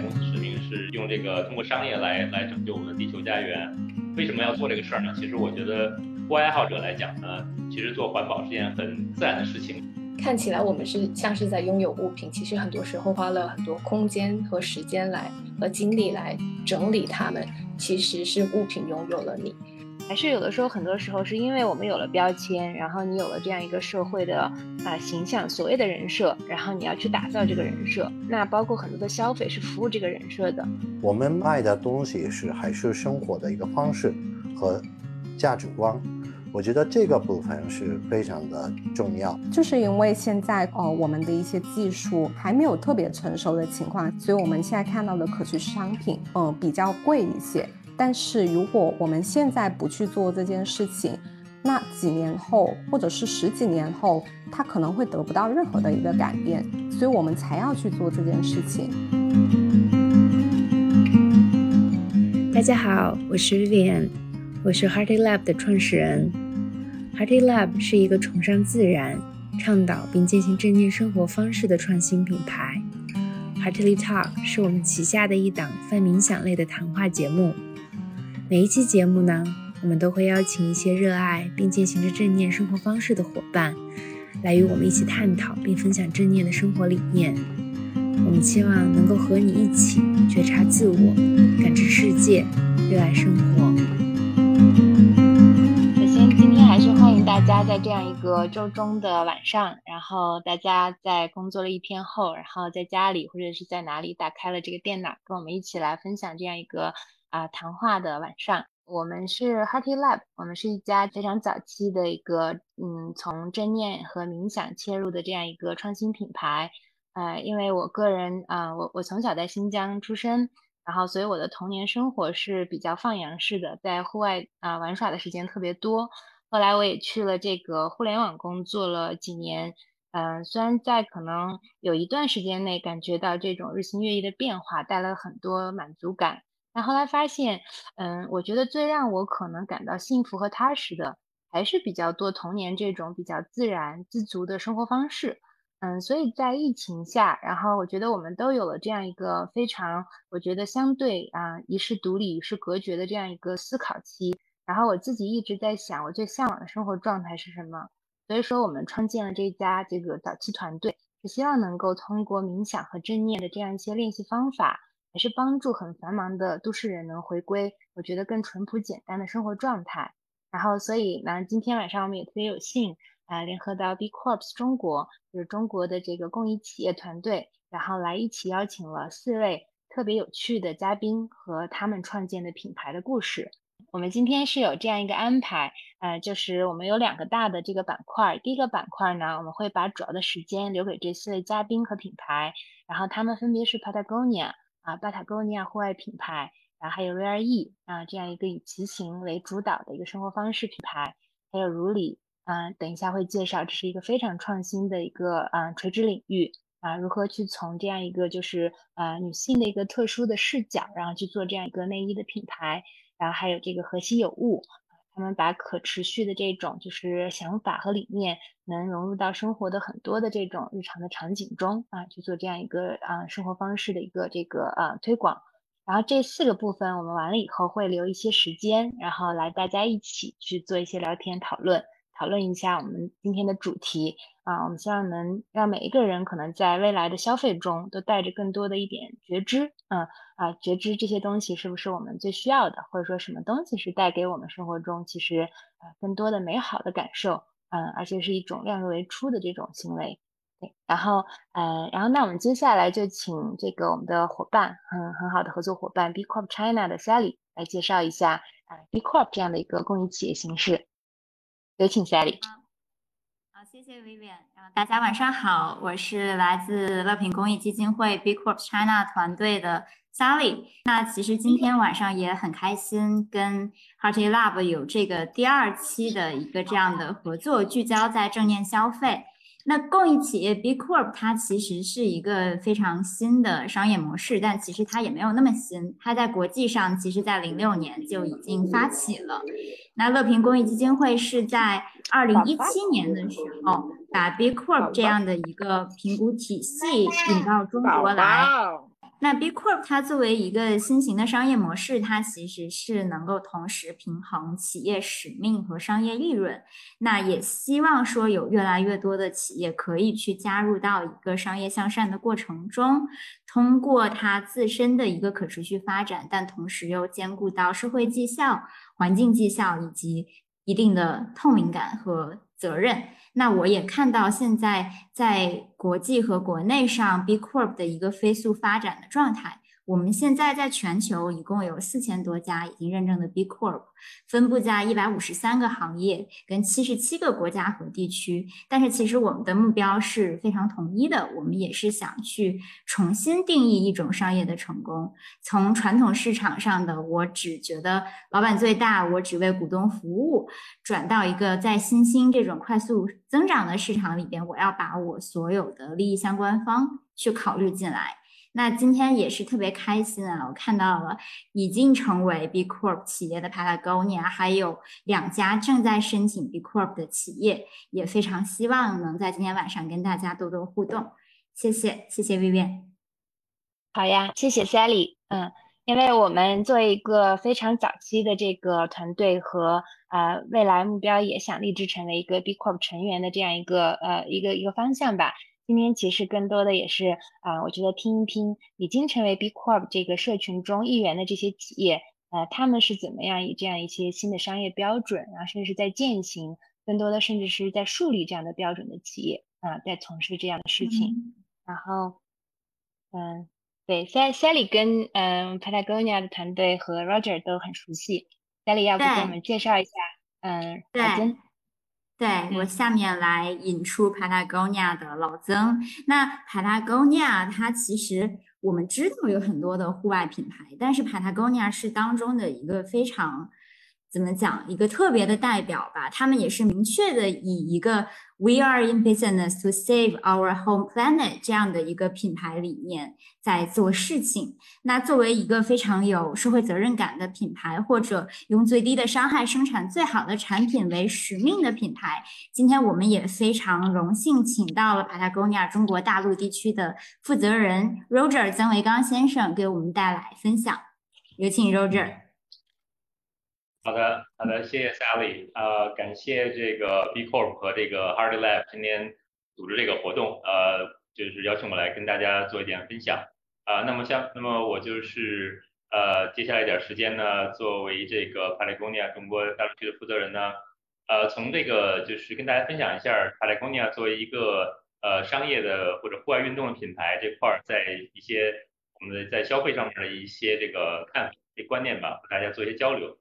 公司使命是用这个通过商业来来拯救我们的地球家园。为什么要做这个事儿呢？其实我觉得，国爱好者来讲呢，其实做环保是件很自然的事情。看起来我们是像是在拥有物品，其实很多时候花了很多空间和时间来和精力来整理它们，其实是物品拥有了你。还是有的时候，很多时候是因为我们有了标签，然后你有了这样一个社会的啊形象，所谓的人设，然后你要去打造这个人设。那包括很多的消费是服务这个人设的。我们卖的东西是还是生活的一个方式和价值观，我觉得这个部分是非常的重要。就是因为现在呃我们的一些技术还没有特别成熟的情况，所以我们现在看到的可持续商品嗯比较贵一些。但是如果我们现在不去做这件事情，那几年后或者是十几年后，它可能会得不到任何的一个改变，所以我们才要去做这件事情。大家好，我是 Vivian，我是 Hearty Lab 的创始人。Hearty Lab 是一个崇尚自然、倡导并践行正念生活方式的创新品牌。Heartly Talk 是我们旗下的一档泛冥想类的谈话节目。每一期节目呢，我们都会邀请一些热爱并践行着正念生活方式的伙伴，来与我们一起探讨并分享正念的生活理念。我们希望能够和你一起觉察自我、感知世界、热爱生活。首先，今天还是欢迎大家在这样一个周中的晚上，然后大家在工作了一天后，然后在家里或者是在哪里打开了这个电脑，跟我们一起来分享这样一个。啊，谈话的晚上，我们是 Hearty Lab，我们是一家非常早期的一个，嗯，从正念和冥想切入的这样一个创新品牌。呃，因为我个人啊，我我从小在新疆出生，然后所以我的童年生活是比较放羊式的，在户外啊玩耍的时间特别多。后来我也去了这个互联网工作了几年，嗯，虽然在可能有一段时间内感觉到这种日新月异的变化带来很多满足感。那后来发现，嗯，我觉得最让我可能感到幸福和踏实的，还是比较多童年这种比较自然自足的生活方式。嗯，所以在疫情下，然后我觉得我们都有了这样一个非常，我觉得相对啊，一世独立，与世隔绝的这样一个思考期。然后我自己一直在想，我最向往的生活状态是什么？所以说，我们创建了这家这个早期团队，是希望能够通过冥想和正念的这样一些练习方法。也是帮助很繁忙的都市人能回归，我觉得更淳朴简单的生活状态。然后，所以呢，今天晚上我们也特别有幸啊，联合到 B Corps 中国，就是中国的这个公益企业团队，然后来一起邀请了四位特别有趣的嘉宾和他们创建的品牌的故事。我们今天是有这样一个安排，呃，就是我们有两个大的这个板块。第一个板块呢，我们会把主要的时间留给这四位嘉宾和品牌，然后他们分别是 Patagonia。啊，巴塔哥尼亚户外品牌，然后还有 Rare 啊，这样一个以骑行为主导的一个生活方式品牌，还有如里，啊，等一下会介绍，这是一个非常创新的一个啊垂直领域啊，如何去从这样一个就是啊女性的一个特殊的视角，然后去做这样一个内衣的品牌，然后还有这个河西有物。我们把可持续的这种就是想法和理念，能融入到生活的很多的这种日常的场景中啊，去做这样一个啊生活方式的一个这个啊推广。然后这四个部分我们完了以后会留一些时间，然后来大家一起去做一些聊天讨论。讨论一下我们今天的主题啊，我们希望能让每一个人可能在未来的消费中都带着更多的一点觉知，嗯啊，觉知这些东西是不是我们最需要的，或者说什么东西是带给我们生活中其实呃更多的美好的感受，嗯，而且是一种量入为出的这种行为。对，然后呃，然后那我们接下来就请这个我们的伙伴，嗯，很好的合作伙伴 B Corp China 的 Sally 来介绍一下啊 B Corp 这样的一个公益企业形式。有请 Sally。好，谢谢 Vivian。大家晚上好，我是来自乐平公益基金会 B Corp China 团队的 Sally。那其实今天晚上也很开心，跟 Hearty Lab 有这个第二期的一个这样的合作，聚焦在正念消费。那公益企业 B Corp 它其实是一个非常新的商业模式，但其实它也没有那么新。它在国际上，其实在零六年就已经发起了。那乐平公益基金会是在二零一七年的时候，把 B Corp 这样的一个评估体系引到中国来。那 B Corp 它作为一个新型的商业模式，它其实是能够同时平衡企业使命和商业利润。那也希望说有越来越多的企业可以去加入到一个商业向善的过程中，通过它自身的一个可持续发展，但同时又兼顾到社会绩效、环境绩效以及一定的透明感和责任。那我也看到现在在国际和国内上 B Corp 的一个飞速发展的状态。我们现在在全球一共有四千多家已经认证的 B Corp，分布在一百五十三个行业跟七十七个国家和地区。但是其实我们的目标是非常统一的，我们也是想去重新定义一种商业的成功，从传统市场上的我只觉得老板最大，我只为股东服务，转到一个在新兴这种快速增长的市场里边，我要把我所有的利益相关方去考虑进来。那今天也是特别开心啊！我看到了已经成为 B Corp 企业的 Patagonia，还有两家正在申请 B Corp 的企业，也非常希望能在今天晚上跟大家多多互动。谢谢，谢谢 Vivian。好呀，谢谢 Sally。嗯，因为我们作为一个非常早期的这个团队和呃未来目标也想立志成为一个 B Corp 成员的这样一个呃一个一个方向吧。今天其实更多的也是啊，我觉得听一听已经成为 B Corp 这个社群中一员的这些企业，呃，他们是怎么样以这样一些新的商业标准，然后甚至是在践行，更多的甚至是在树立这样的标准的企业啊，在从事这样的事情。然后，嗯，对，Sally 跟嗯 Patagonia 的团队和 Roger 都很熟悉，Sally 要不给我们介绍一下？嗯，老曾。对我下面来引出 Patagonia 的老曾。那 Patagonia 它其实我们知道有很多的户外品牌，但是 Patagonia 是当中的一个非常怎么讲一个特别的代表吧。他们也是明确的以一个。We are in business to save our home planet 这样的一个品牌理念在做事情。那作为一个非常有社会责任感的品牌，或者用最低的伤害生产最好的产品为使命的品牌，今天我们也非常荣幸请到了 Patagonia 中国大陆地区的负责人 Roger 曾维刚先生给我们带来分享。有请 Roger。好的，好的，谢谢 Sally，呃，感谢这个 B Corp 和这个 Hardy Lab 今天组织这个活动，呃，就是邀请我来跟大家做一点分享，啊，那么像，那么我就是呃，接下来一点时间呢，作为这个 Patagonia 中国大陆区的负责人呢，呃，从这个就是跟大家分享一下 Patagonia 作为一个呃商业的或者户外运动的品牌这块，在一些我们的在消费上面的一些这个看法、一些观念吧，和大家做一些交流。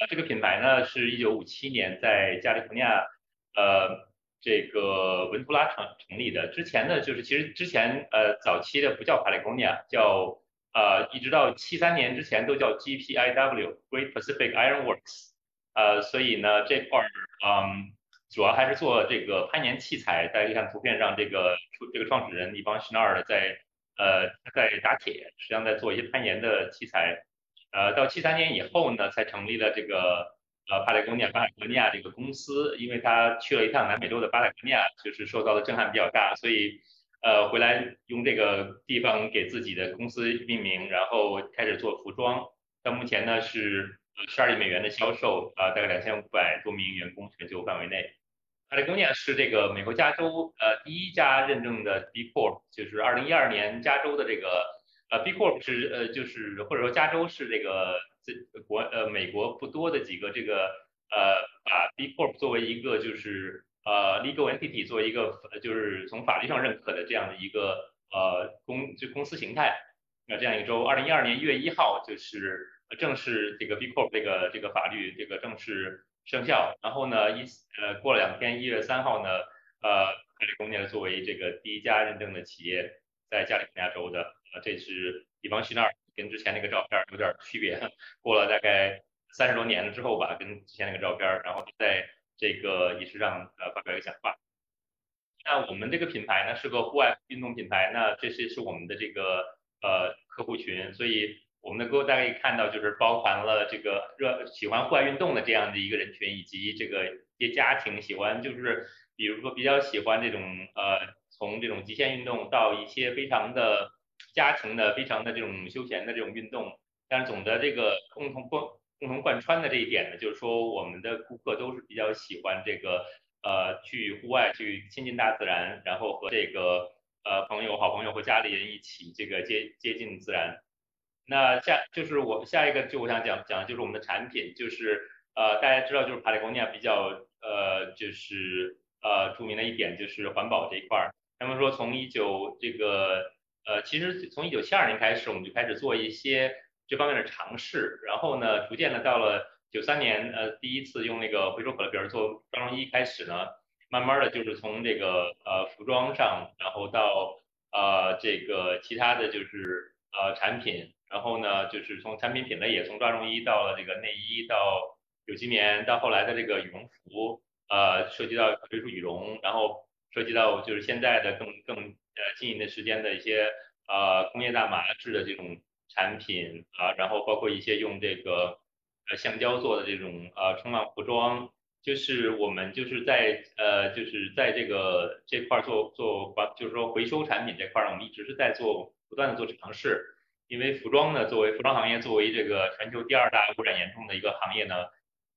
呃，这个品牌呢，是一九五七年在加利福尼亚，呃，这个文图拉成成立的。之前呢，就是其实之前呃早期的不叫 Patagonia，叫呃一直到七三年之前都叫 GPIW，Great Pacific Iron Works。呃，所以呢这块儿嗯主要还是做这个攀岩器材。大家可以看图片上这个这个创始人一帮新二的在呃在打铁，实际上在做一些攀岩的器材。呃，到七三年以后呢，才成立了这个呃巴塔哥尼亚巴塔哥尼亚这个公司，因为他去了一趟南美洲的巴塔哥尼亚，就是受到的震撼比较大，所以呃回来用这个地方给自己的公司命名，然后开始做服装。到目前呢是十二亿美元的销售，呃大概两千五百多名员工全球范围内。巴塔哥尼亚是这个美国加州呃第一家认证的 B Corp，就是二零一二年加州的这个。呃，B Corp 是呃，就是或者说加州是这个这国呃美国不多的几个这个呃把 B Corp 作为一个就是呃 legal entity 作为一个就是从法律上认可的这样的一个呃公就公司形态。那这样一个州，二零一二年一月一号就是正式这个 B Corp 这个这个法律这个正式生效。然后呢一呃过了两天一月三号呢呃卡利公尼作为这个第一家认证的企业在加利福尼亚州的。这是一帮新二，跟之前那个照片有点区别。过了大概三十多年了之后吧，跟之前那个照片，然后在这个仪式上呃发表一个讲话。那我们这个品牌呢是个户外运动品牌，那这些是我们的这个呃客户群，所以我们的客户大家可以看到，就是包含了这个热喜欢户外运动的这样的一个人群，以及这个一些家庭喜欢就是比如说比较喜欢这种呃从这种极限运动到一些非常的。家庭的非常的这种休闲的这种运动，但是总的这个共同贯共同贯穿的这一点呢，就是说我们的顾客都是比较喜欢这个呃去户外去亲近大自然，然后和这个呃朋友、好朋友和家里人一起这个接接近自然。那下就是我下一个就我想讲讲的就是我们的产品，就是呃大家知道就是帕里贡尼亚比较呃就是呃著名的一点就是环保这一块儿。他们说从一九这个呃其实从一九七二年开始我们就开始做一些这方面的尝试，然后呢逐渐的到了九三年呃第一次用那个回收可乐瓶做装容衣开始呢，慢慢的就是从这个呃服装上，然后到呃这个其他的就是呃产品。然后呢，就是从产品品类也从抓绒衣到了这个内衣，到有机棉，到后来的这个羽绒服，呃，涉及到追溯羽绒，然后涉及到就是现在的更更呃经营的时间的一些呃工业大麻制的这种产品啊，然后包括一些用这个呃橡胶做的这种呃冲浪服装，就是我们就是在呃就是在这个这块做做把就是说回收产品这块儿，我们一直是在做不断的做尝试。因为服装呢，作为服装行业，作为这个全球第二大污染严重的一个行业呢，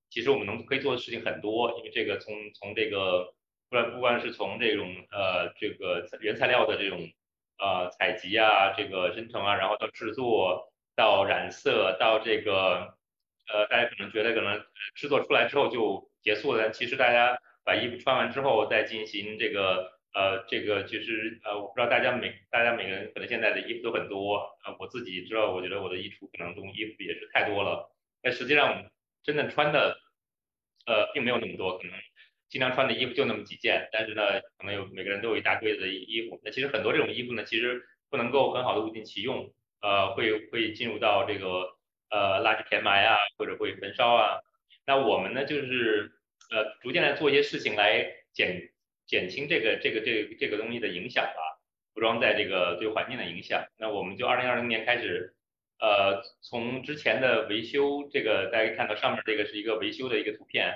其实我们能可以做的事情很多。因为这个从从这个不管不管是从这种呃这个原材料的这种呃采集啊，这个生成啊，然后到制作，到染色，到这个呃大家可能觉得可能制作出来之后就结束了，其实大家把衣服穿完之后再进行这个。呃，这个其实呃，我不知道大家每大家每个人可能现在的衣服都很多，呃，我自己知道，我觉得我的衣橱可能中衣服也是太多了，但实际上真正穿的呃并没有那么多，可能经常穿的衣服就那么几件，但是呢，可能有每个人都有一大堆的衣服，那其实很多这种衣服呢，其实不能够很好的物尽其用，呃，会会进入到这个呃垃圾填埋啊，或者会焚烧啊，那我们呢就是呃逐渐来做一些事情来减。减轻这个这个这个这个东西的影响吧，服装在这个对环境的影响。那我们就二零二零年开始，呃，从之前的维修，这个大家看到上面这个是一个维修的一个图片，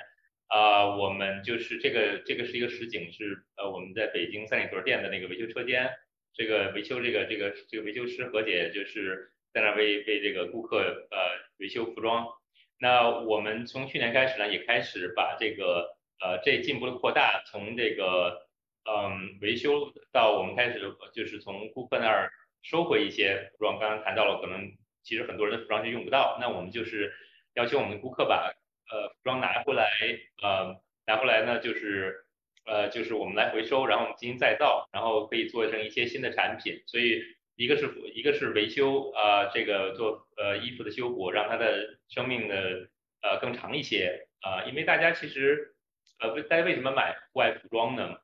啊，我们就是这个这个是一个实景，是呃我们在北京三里屯店的那个维修车间，这个维修这个这个这个维修师何姐就是在那为为这个顾客呃维修服装。那我们从去年开始呢，也开始把这个。呃，这进一步的扩大，从这个嗯维修到我们开始就是从顾客那儿收回一些服装，刚刚谈到了，可能其实很多人的服装就用不到，那我们就是要求我们的顾客把呃服装拿回来，呃拿回来呢就是呃就是我们来回收，然后我们进行再造，然后可以做成一些新的产品。所以一个是一个是维修啊，这个做呃衣服的修补，让它的生命的呃更长一些啊，因为大家其实。呃，大家为什么买户外服装呢？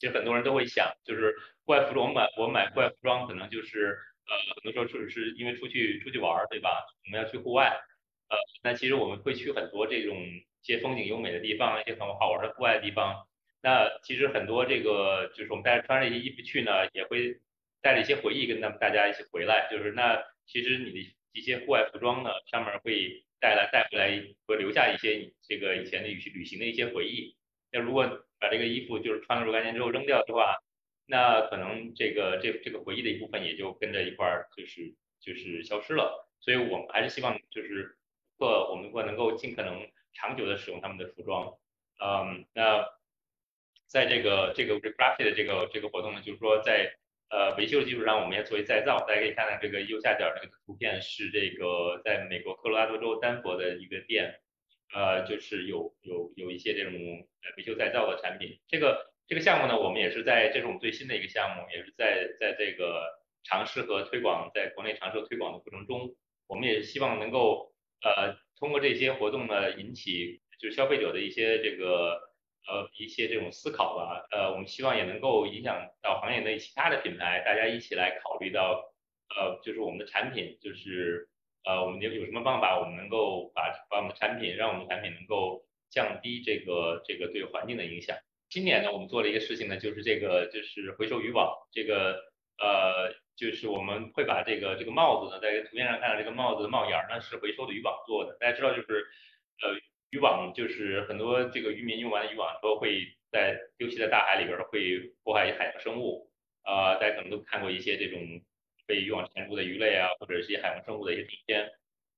其实很多人都会想，就是户外服装，我买我买户外服装，可能就是呃，很多时候是是因为出去出去玩，对吧？我们要去户外，呃，那其实我们会去很多这种一些风景优美的地方，一些很好玩的户外的地方。那其实很多这个就是我们大家穿着一些衣服去呢，也会带着一些回忆跟他们大家一起回来。就是那其实你的一些户外服装呢，上面会。带来带回来会留下一些这个以前的旅旅行的一些回忆。那如果把这个衣服就是穿了若干年之后扔掉的话，那可能这个这这个回忆的一部分也就跟着一块儿就是就是消失了。所以我们还是希望就是或我们或能够尽可能长久的使用他们的服装。嗯，那在这个这个 refabric 的这个这个活动呢，就是说在。呃，维修的基础上，我们也作为再造。大家可以看看这个右下角这个图片，是这个在美国科罗拉多州丹佛的一个店，呃，就是有有有一些这种呃维修再造的产品。这个这个项目呢，我们也是在，这是我们最新的一个项目，也是在在这个尝试和推广，在国内尝试推广的过程中，我们也希望能够呃通过这些活动呢，引起就是消费者的一些这个。呃，一些这种思考吧，呃，我们希望也能够影响到行业内其他的品牌，大家一起来考虑到，呃，就是我们的产品，就是呃，我们有有什么办法，我们能够把把我们的产品，让我们的产品能够降低这个这个对环境的影响。今年呢，我们做了一个事情呢，就是这个就是回收渔网，这个呃，就是我们会把这个这个帽子呢，在图片上看到这个帽子的帽檐呢是回收的渔网做的，大家知道就是呃。渔网就是很多这个渔民用完的渔网之后会在丢弃在大海里边，会破坏海洋生物。呃，大家可能都看过一些这种被渔网缠住的鱼类啊，或者是一些海洋生物的一些底片。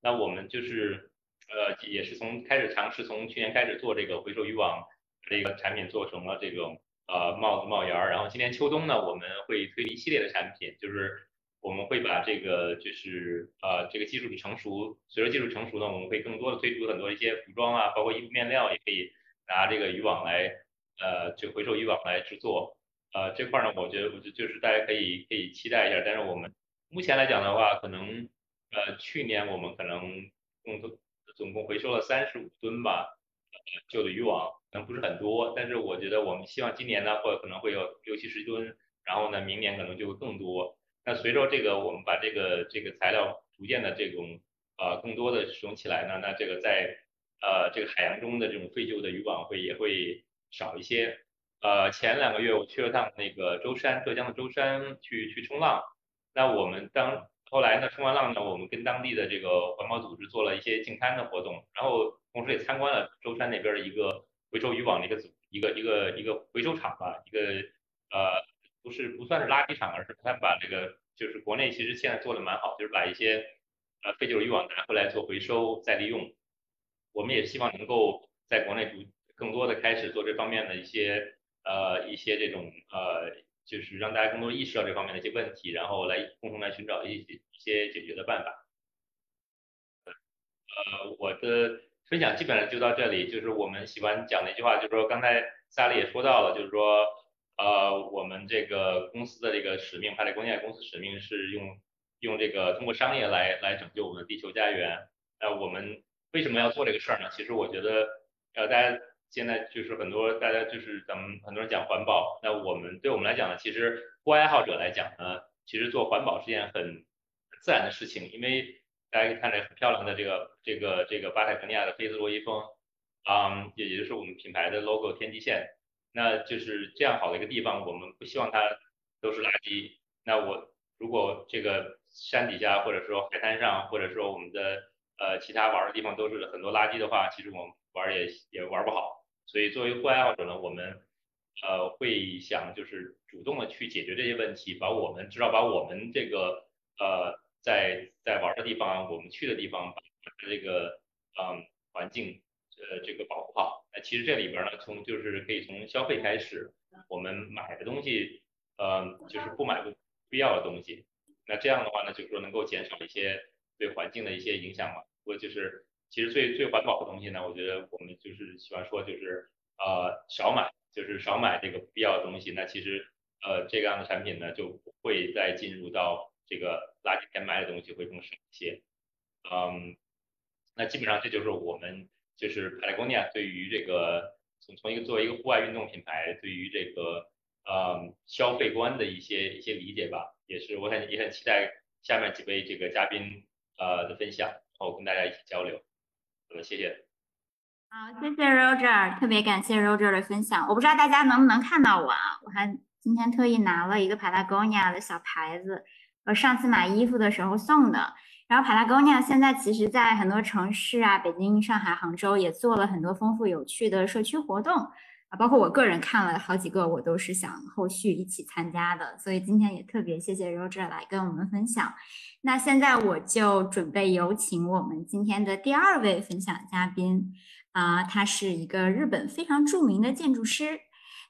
那我们就是呃也是从开始尝试，从去年开始做这个回收渔网这个产品，做成了这种呃帽子帽檐儿。然后今年秋冬呢，我们会推一系列的产品，就是我们会把这个就是呃这个技术的成熟，随着技术成熟呢，我们会更多的推出很多一些服装啊，包括衣服面料也可以拿这个渔网来呃就回收渔网来制作。呃这块呢，我觉得我觉得就是大家可以可以期待一下。但是我们目前来讲的话，可能。呃，去年我们可能共总总共回收了三十五吨吧，旧的渔网能不是很多，但是我觉得我们希望今年呢，或可能会有六七十吨，然后呢，明年可能就会更多。那随着这个我们把这个这个材料逐渐的这种呃更多的使用起来呢，那这个在呃这个海洋中的这种废旧的渔网会也会少一些。呃，前两个月我去了趟那个舟山，浙江的舟山去去冲浪，那我们当。后来呢，冲完浪呢，我们跟当地的这个环保组织做了一些净滩的活动，然后同时也参观了舟山那边的一个回收渔网的一个组一个一个一个回收厂吧，一个呃不是不算是垃圾场，而是他把这个就是国内其实现在做的蛮好，就是把一些呃废旧渔网拿回来做回收再利用。我们也希望能够在国内更多的开始做这方面的一些呃一些这种呃。就是让大家更多意识到这方面的一些问题，然后来共同来寻找一些一些解决的办法。呃，我的分享基本上就到这里。就是我们喜欢讲的一句话，就是说刚才萨利也说到了，就是说呃，我们这个公司的这个使命，派雷工业公司使命是用用这个通过商业来来拯救我们的地球家园。那我们为什么要做这个事儿呢？其实我觉得呃，大家。现在就是很多大家就是咱们很多人讲环保，那我们对我们来讲呢，其实户外爱好者来讲呢，其实做环保是件很自然的事情，因为大家可以看着很漂亮的这个这个这个巴塔哥尼亚的黑色罗伊峰，嗯，也也就是我们品牌的 logo 天际线，那就是这样好的一个地方，我们不希望它都是垃圾。那我如果这个山底下或者说海滩上，或者说我们的呃其他玩的地方都是很多垃圾的话，其实我们玩也也玩不好。所以作为户外爱好者呢，我们呃会想就是主动的去解决这些问题，把我们至少把我们这个呃在在玩的地方，我们去的地方，把这个嗯环境呃这个保护好。那其实这里边呢，从就是可以从消费开始，我们买的东西呃就是不买不必要的东西。那这样的话呢，就是说能够减少一些对环境的一些影响嘛，或就是。其实最最环保的东西呢，我觉得我们就是喜欢说，就是呃少买，就是少买这个不必要的东西。那其实呃这样的产品呢，就不会再进入到这个垃圾填埋的东西会更少一些。嗯，那基本上这就是我们就是 Patagonia 对于这个从从一个作为一个户外运动品牌，对于这个呃消费观的一些一些理解吧。也是我很也很期待下面几位这个嘉宾呃的分享，然后跟大家一起交流。好的谢谢。好，谢谢 Roger，特别感谢 Roger 的分享。我不知道大家能不能看到我啊？我还今天特意拿了一个 Patagonia 的小牌子，我上次买衣服的时候送的。然后 Patagonia 现在其实在很多城市啊，北京、上海、杭州也做了很多丰富有趣的社区活动啊，包括我个人看了好几个，我都是想后续一起参加的。所以今天也特别谢谢 Roger 来跟我们分享。那现在我就准备有请我们今天的第二位分享嘉宾，啊，他是一个日本非常著名的建筑师，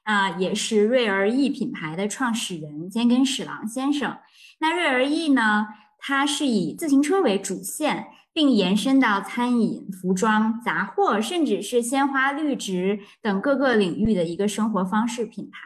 啊，也是瑞儿艺品牌的创始人兼根史郎先生。那瑞而艺呢，它是以自行车为主线，并延伸到餐饮、服装、杂货，甚至是鲜花、绿植等各个领域的一个生活方式品牌。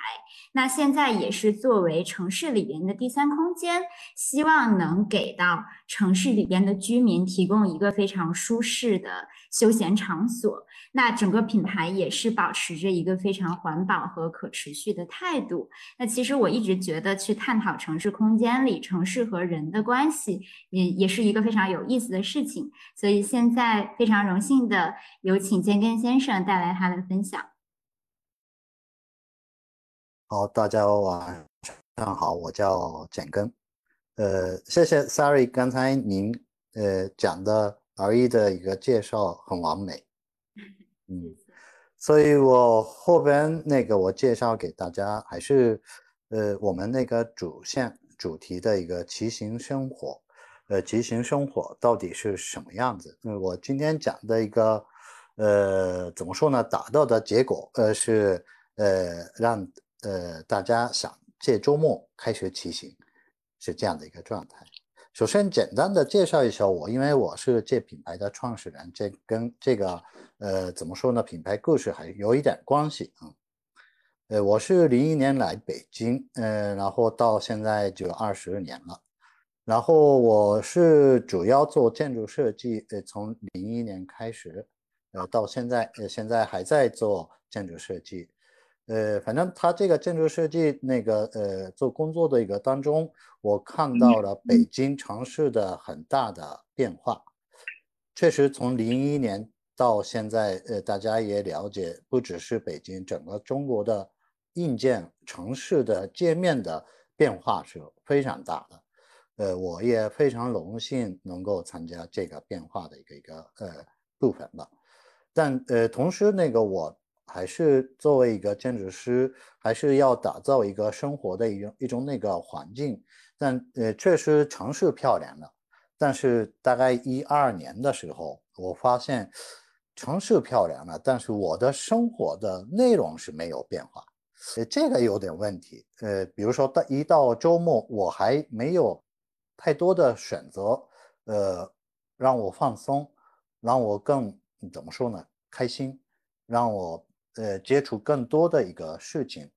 那现在也是作为城市里边的第三空间，希望能给到城市里边的居民提供一个非常舒适的休闲场所。那整个品牌也是保持着一个非常环保和可持续的态度。那其实我一直觉得去探讨城市空间里城市和人的关系，也也是一个非常有意思的事情。所以现在非常荣幸的有请建根先生带来他的分享。好，大家晚上好，我叫简根。呃，谢谢，Sorry，刚才您呃讲的 R 的一个介绍很完美。嗯，所以我后边那个我介绍给大家还是呃我们那个主线主题的一个骑行生活。呃，骑行生活到底是什么样子？嗯，我今天讲的一个，呃，怎么说呢？达到的结果，呃，是呃让呃大家想借周末开学骑行，是这样的一个状态。首先，简单的介绍一下我，因为我是这品牌的创始人，这跟这个呃怎么说呢？品牌故事还有一点关系啊。呃，我是零一年来北京，呃，然后到现在就二十年了。然后我是主要做建筑设计，呃，从零一年开始，呃，到现在，呃，现在还在做建筑设计。呃，反正他这个建筑设计那个呃做工作的一个当中，我看到了北京城市的很大的变化。确实，从零一年到现在，呃，大家也了解，不只是北京，整个中国的。硬件城市的界面的变化是非常大的，呃，我也非常荣幸能够参加这个变化的一个一个呃部分吧。但呃，同时那个我还是作为一个建筑师，还是要打造一个生活的一种一种那个环境。但呃，确实城市漂亮了，但是大概一二年的时候，我发现城市漂亮了，但是我的生活的内容是没有变化。呃，这个有点问题。呃，比如说到一到周末，我还没有太多的选择，呃，让我放松，让我更怎么说呢？开心，让我呃接触更多的一个事情，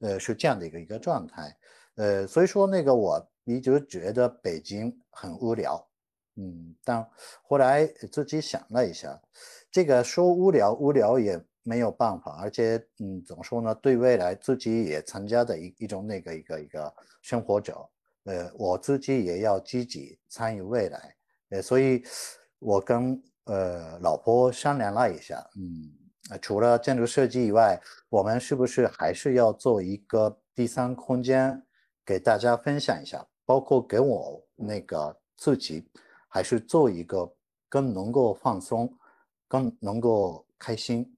呃，是这样的一个一个状态。呃，所以说那个我一直觉得北京很无聊，嗯，但后来自己想了一下，这个说无聊，无聊也。没有办法，而且，嗯，怎么说呢？对未来自己也参加的一一种那个一个一个生活者，呃，我自己也要积极参与未来，呃，所以，我跟呃老婆商量了一下，嗯，除了建筑设计以外，我们是不是还是要做一个第三空间给大家分享一下，包括给我那个自己，还是做一个更能够放松，更能够开心。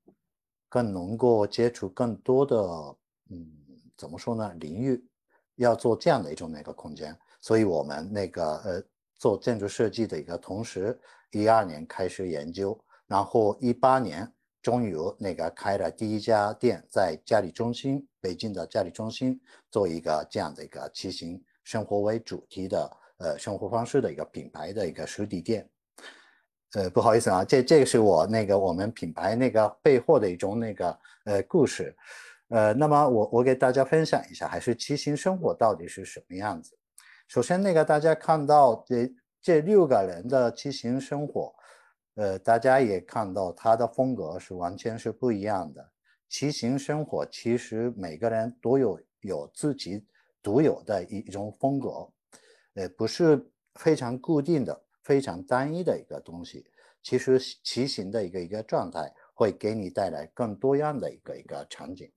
更能够接触更多的，嗯，怎么说呢？领域要做这样的一种那个空间，所以我们那个呃做建筑设计的一个同时，一二年开始研究，然后一八年终于那个开了第一家店，在嘉里中心，北京的嘉里中心做一个这样的一个骑行生活为主题的呃生活方式的一个品牌的一个实体店。呃，不好意思啊，这这个是我那个我们品牌那个备货的一种那个呃故事，呃，那么我我给大家分享一下，还是骑行生活到底是什么样子。首先，那个大家看到这这六个人的骑行生活，呃，大家也看到他的风格是完全是不一样的。骑行生活其实每个人都有有自己独有的一一种风格，呃，不是非常固定的。非常单一的一个东西，其实骑行的一个一个状态会给你带来更多样的一个一个场景。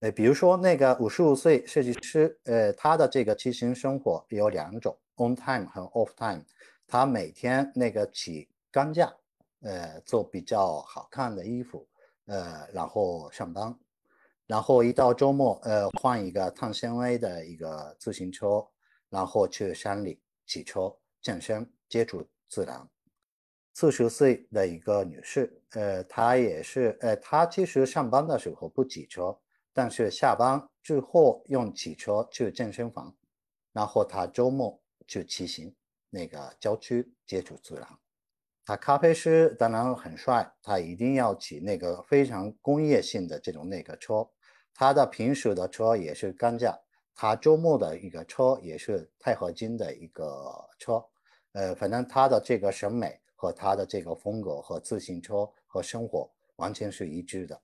呃，比如说那个五十五岁设计师，呃，他的这个骑行生活有两种：on time 和 off time。他每天那个起钢架，呃，做比较好看的衣服，呃，然后上班，然后一到周末，呃，换一个碳纤维的一个自行车，然后去山里骑车健身。接触自然，四十岁的一个女士，呃，她也是，呃，她其实上班的时候不骑车，但是下班之后用骑车去健身房，然后她周末去骑行，那个郊区接触自然。他咖啡师当然很帅，他一定要骑那个非常工业性的这种那个车，他的平时的车也是钢架，他周末的一个车也是钛合金的一个车。呃，反正他的这个审美和他的这个风格和自行车和生活完全是一致的。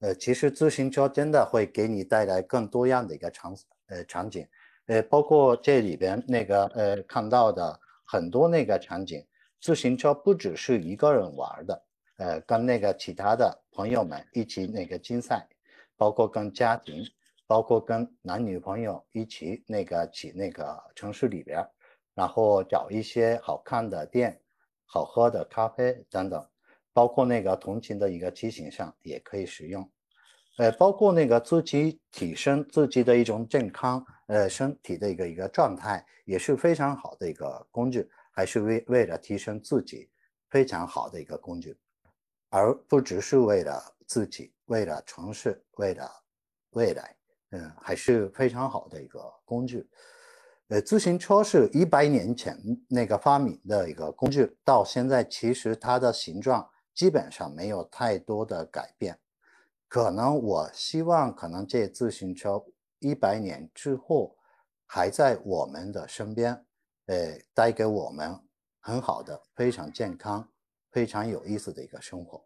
呃，其实自行车真的会给你带来更多样的一个场呃场景，呃，包括这里边那个呃看到的很多那个场景，自行车不只是一个人玩的，呃，跟那个其他的朋友们一起那个竞赛，包括跟家庭，包括跟男女朋友一起那个去那个城市里边。然后找一些好看的店、好喝的咖啡等等，包括那个同情的一个骑行上也可以使用。呃，包括那个自己提升自己的一种健康，呃身体的一个一个状态，也是非常好的一个工具，还是为为了提升自己非常好的一个工具，而不只是为了自己，为了城市，为了未来，嗯，还是非常好的一个工具。呃，自行车是一百年前那个发明的一个工具，到现在其实它的形状基本上没有太多的改变。可能我希望，可能这自行车一百年之后还在我们的身边，呃，带给我们很好的、非常健康、非常有意思的一个生活。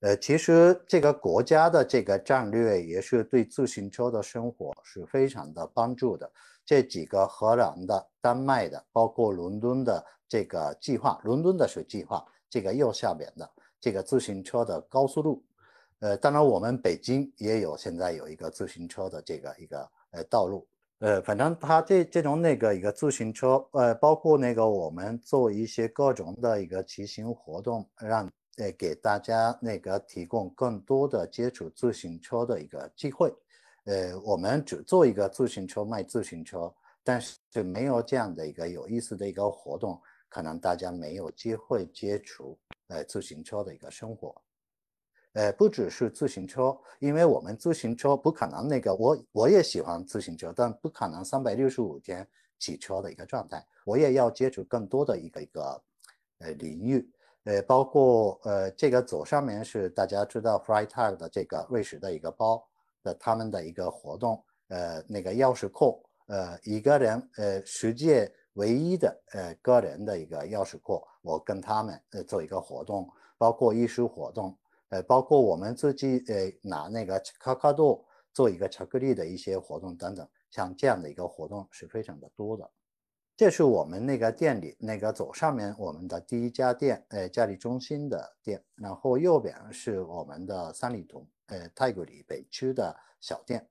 呃，其实这个国家的这个战略也是对自行车的生活是非常的帮助的。这几个荷兰的、丹麦的，包括伦敦的这个计划，伦敦的是计划，这个右下边的这个自行车的高速路，呃，当然我们北京也有，现在有一个自行车的这个一个呃道路，呃，反正它这这种那个一个自行车，呃，包括那个我们做一些各种的一个骑行活动，让呃给大家那个提供更多的接触自行车的一个机会。呃，我们只做一个自行车卖自行车，但是就没有这样的一个有意思的一个活动，可能大家没有机会接触呃自行车的一个生活。呃，不只是自行车，因为我们自行车不可能那个我我也喜欢自行车，但不可能三百六十五天骑车的一个状态，我也要接触更多的一个一个呃领域，呃，包括呃这个左上面是大家知道 Freitag 的这个瑞士的一个包。的他们的一个活动，呃，那个钥匙库，呃，一个人，呃，世界唯一的，呃，个人的一个钥匙库，我跟他们，呃，做一个活动，包括艺术活动，呃，包括我们自己，呃，拿那个卡卡豆做一个巧克力的一些活动等等，像这样的一个活动是非常的多的。这是我们那个店里那个左上面我们的第一家店，呃，嘉里中心的店，然后右边是我们的三里屯。呃，太古里北区的小店，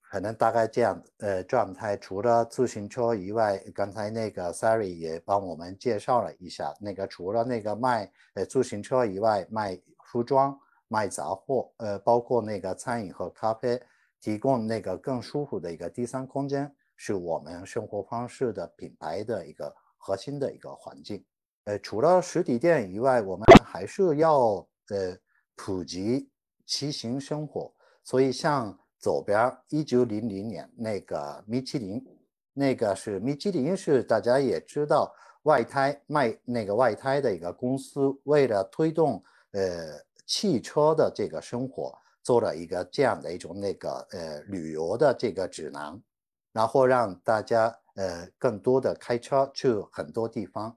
可能大概这样呃状态。除了自行车以外，刚才那个 Sari 也帮我们介绍了一下，那个除了那个卖呃自行车以外，卖服装、卖杂货，呃，包括那个餐饮和咖啡，提供那个更舒服的一个第三空间，是我们生活方式的品牌的一个核心的一个环境。呃，除了实体店以外，我们还是要呃普及。骑行生活，所以像左边一九零零年那个米其林，那个是米其林是大家也知道外胎卖那个外胎的一个公司，为了推动呃汽车的这个生活，做了一个这样的一种那个呃旅游的这个指南，然后让大家呃更多的开车去很多地方。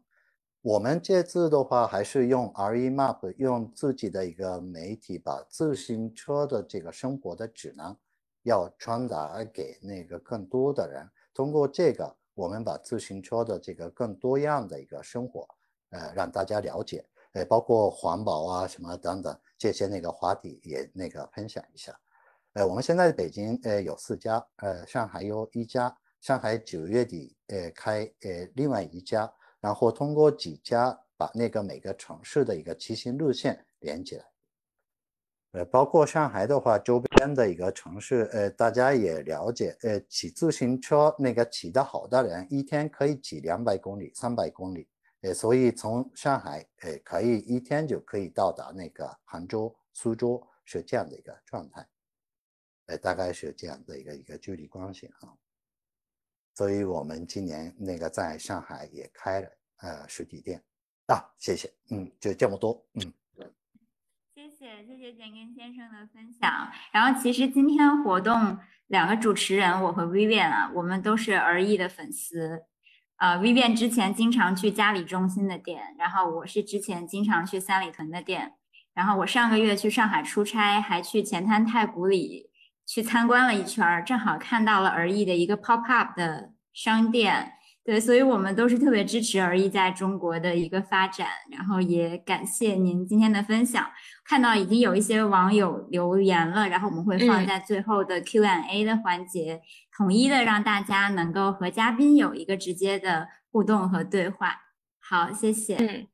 我们这次的话，还是用 REMAP，用自己的一个媒体，把自行车的这个生活的指南，要传达给那个更多的人。通过这个，我们把自行车的这个更多样的一个生活，呃，让大家了解，呃，包括环保啊什么等等这些那个话题也那个分享一下。呃，我们现在北京呃有四家，呃，上海有一家，上海九月底呃开呃另外一家。然后通过几家把那个每个城市的一个骑行路线连起来，呃，包括上海的话，周边的一个城市，呃，大家也了解，呃，骑自行车那个骑得好的人，一天可以骑两百公里、三百公里，呃，所以从上海，呃，可以一天就可以到达那个杭州、苏州，是这样的一个状态，呃，大概是这样的一个一个距离关系啊。所以我们今年那个在上海也开了呃实体店啊，谢谢，嗯，就这么多，嗯，对谢谢谢谢简根先生的分享。然后其实今天活动两个主持人我和 Vivian 啊，我们都是儿艺的粉丝啊，Vivian 之前经常去嘉里中心的店，然后我是之前经常去三里屯的店，然后我上个月去上海出差，还去前滩太古里。去参观了一圈，正好看到了而艺的一个 pop up 的商店，对，所以我们都是特别支持儿艺在中国的一个发展，然后也感谢您今天的分享。看到已经有一些网友留言了，然后我们会放在最后的 Q&A 的环节，统一的让大家能够和嘉宾有一个直接的互动和对话。好，谢谢。嗯，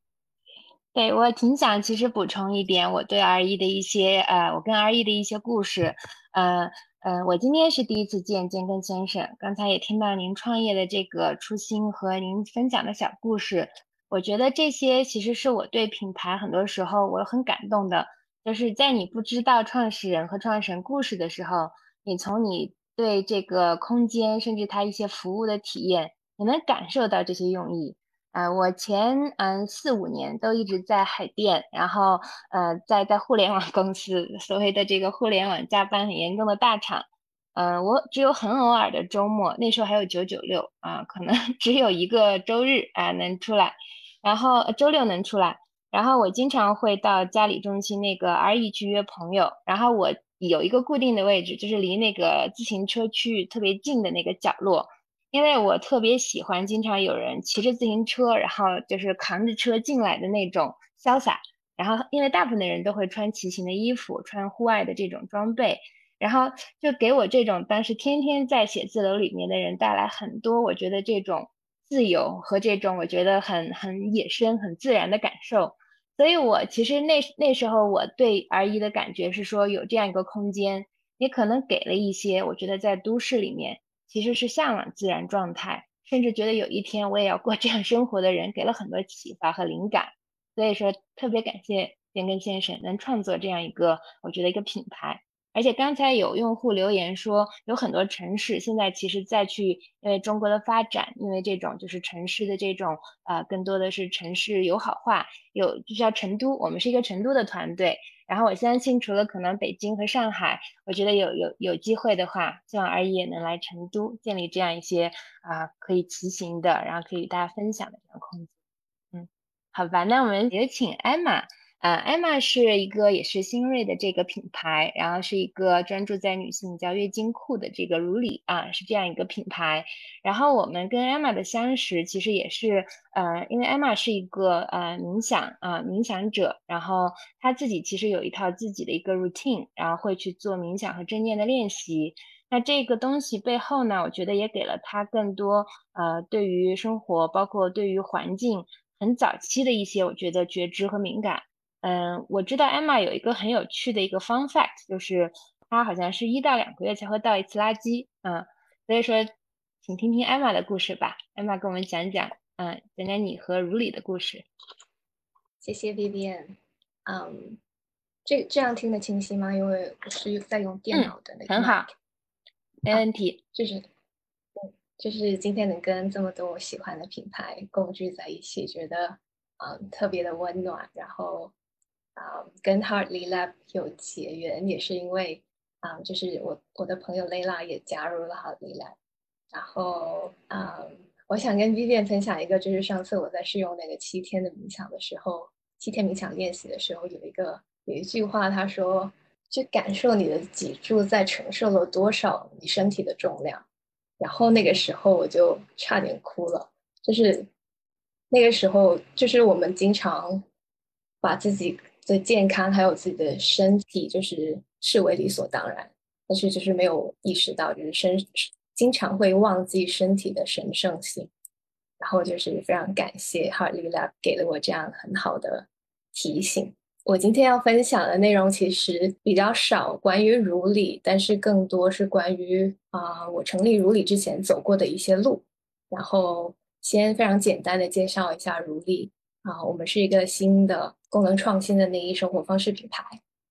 对我挺想其实补充一点，我对 R E 的一些呃，我跟 R E 的一些故事。呃呃，我今天是第一次见建根先生，刚才也听到您创业的这个初心和您分享的小故事，我觉得这些其实是我对品牌很多时候我很感动的，就是在你不知道创始人和创始人故事的时候，你从你对这个空间甚至它一些服务的体验，你能感受到这些用意。呃，我前嗯四五年都一直在海淀，然后呃在在互联网公司，所谓的这个互联网加班很严重的大厂，嗯，我只有很偶尔的周末，那时候还有九九六啊，可能只有一个周日啊能出来，然后周六能出来，然后我经常会到嘉里中心那个 RE 去约朋友，然后我有一个固定的位置，就是离那个自行车区域特别近的那个角落。因为我特别喜欢经常有人骑着自行车，然后就是扛着车进来的那种潇洒。然后，因为大部分的人都会穿骑行的衣服，穿户外的这种装备，然后就给我这种当时天天在写字楼里面的人带来很多我觉得这种自由和这种我觉得很很野生、很自然的感受。所以我其实那那时候我对而已的感觉是说，有这样一个空间，也可能给了一些我觉得在都市里面。其实是向往自然状态，甚至觉得有一天我也要过这样生活的人，给了很多启发和灵感。所以说，特别感谢变根先生能创作这样一个，我觉得一个品牌。而且刚才有用户留言说，有很多城市现在其实再去，因为中国的发展，因为这种就是城市的这种，呃，更多的是城市友好化。有就像成都，我们是一个成都的团队。然后我相信，除了可能北京和上海，我觉得有有有机会的话，希望阿姨也能来成都建立这样一些啊可以骑行的，然后可以与大家分享的这样空间。嗯，好吧，那我们有请艾玛。呃，艾玛是一个也是新锐的这个品牌，然后是一个专注在女性叫月经裤的这个如里啊，是这样一个品牌。然后我们跟艾玛的相识，其实也是呃，因为艾玛是一个呃冥想啊冥想者，然后她自己其实有一套自己的一个 routine，然后会去做冥想和正念的练习。那这个东西背后呢，我觉得也给了她更多呃对于生活，包括对于环境很早期的一些我觉得觉知和敏感。嗯，我知道 Emma 有一个很有趣的一个 fun fact，就是她好像是一到两个月才会倒一次垃圾。嗯，所以说，请听听 Emma 的故事吧。Emma 跟我们讲讲，嗯，讲讲你和如里的故事。谢谢 Vivian。嗯，这这样听得清晰吗？因为我是在用电脑的那个。很好，没问题。就是，嗯，就是今天能跟这么多我喜欢的品牌共聚在一起，觉得嗯特别的温暖，然后。啊，跟 Hardly Lab 有结缘，也是因为啊，就是我我的朋友 Layla 也加入了 Hardly Lab，然后啊，我想跟 Vivian 分享一个，就是上次我在试用那个七天的冥想的时候，七天冥想练习的时候，有一个有一句话，他说，去感受你的脊柱在承受了多少你身体的重量，然后那个时候我就差点哭了，就是那个时候，就是我们经常把自己。的健康还有自己的身体，就是视为理所当然，但是就是没有意识到，就是身经常会忘记身体的神圣性。然后就是非常感谢 Hardly Lab 给了我这样很好的提醒。我今天要分享的内容其实比较少关于如理，但是更多是关于啊我成立如理之前走过的一些路。然后先非常简单的介绍一下如理。啊，我们是一个新的功能创新的内衣生活方式品牌。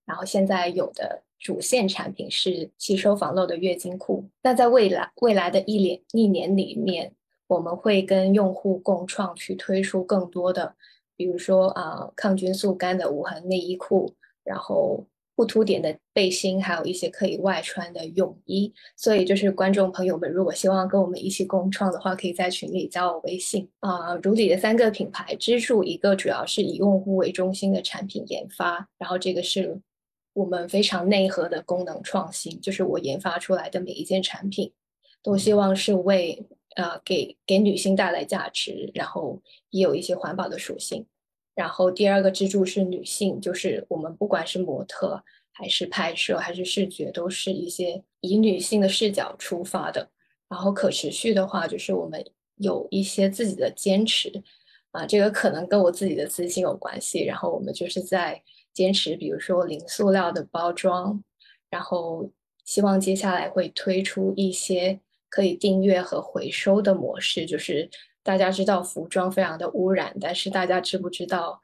然后现在有的主线产品是吸收防漏的月经裤。那在未来未来的一年一年里面，我们会跟用户共创去推出更多的，比如说啊抗菌速干的无痕内衣裤，然后。不凸点的背心，还有一些可以外穿的泳衣，所以就是观众朋友们，如果希望跟我们一起共创的话，可以在群里加我微信啊。如里的三个品牌支柱，一个主要是以用户为中心的产品研发，然后这个是我们非常内核的功能创新，就是我研发出来的每一件产品，都希望是为呃给给女性带来价值，然后也有一些环保的属性。然后第二个支柱是女性，就是我们不管是模特还是拍摄还是视觉，都是一些以女性的视角出发的。然后可持续的话，就是我们有一些自己的坚持啊，这个可能跟我自己的自信有关系。然后我们就是在坚持，比如说零塑料的包装，然后希望接下来会推出一些可以订阅和回收的模式。就是大家知道服装非常的污染，但是大家知不知道，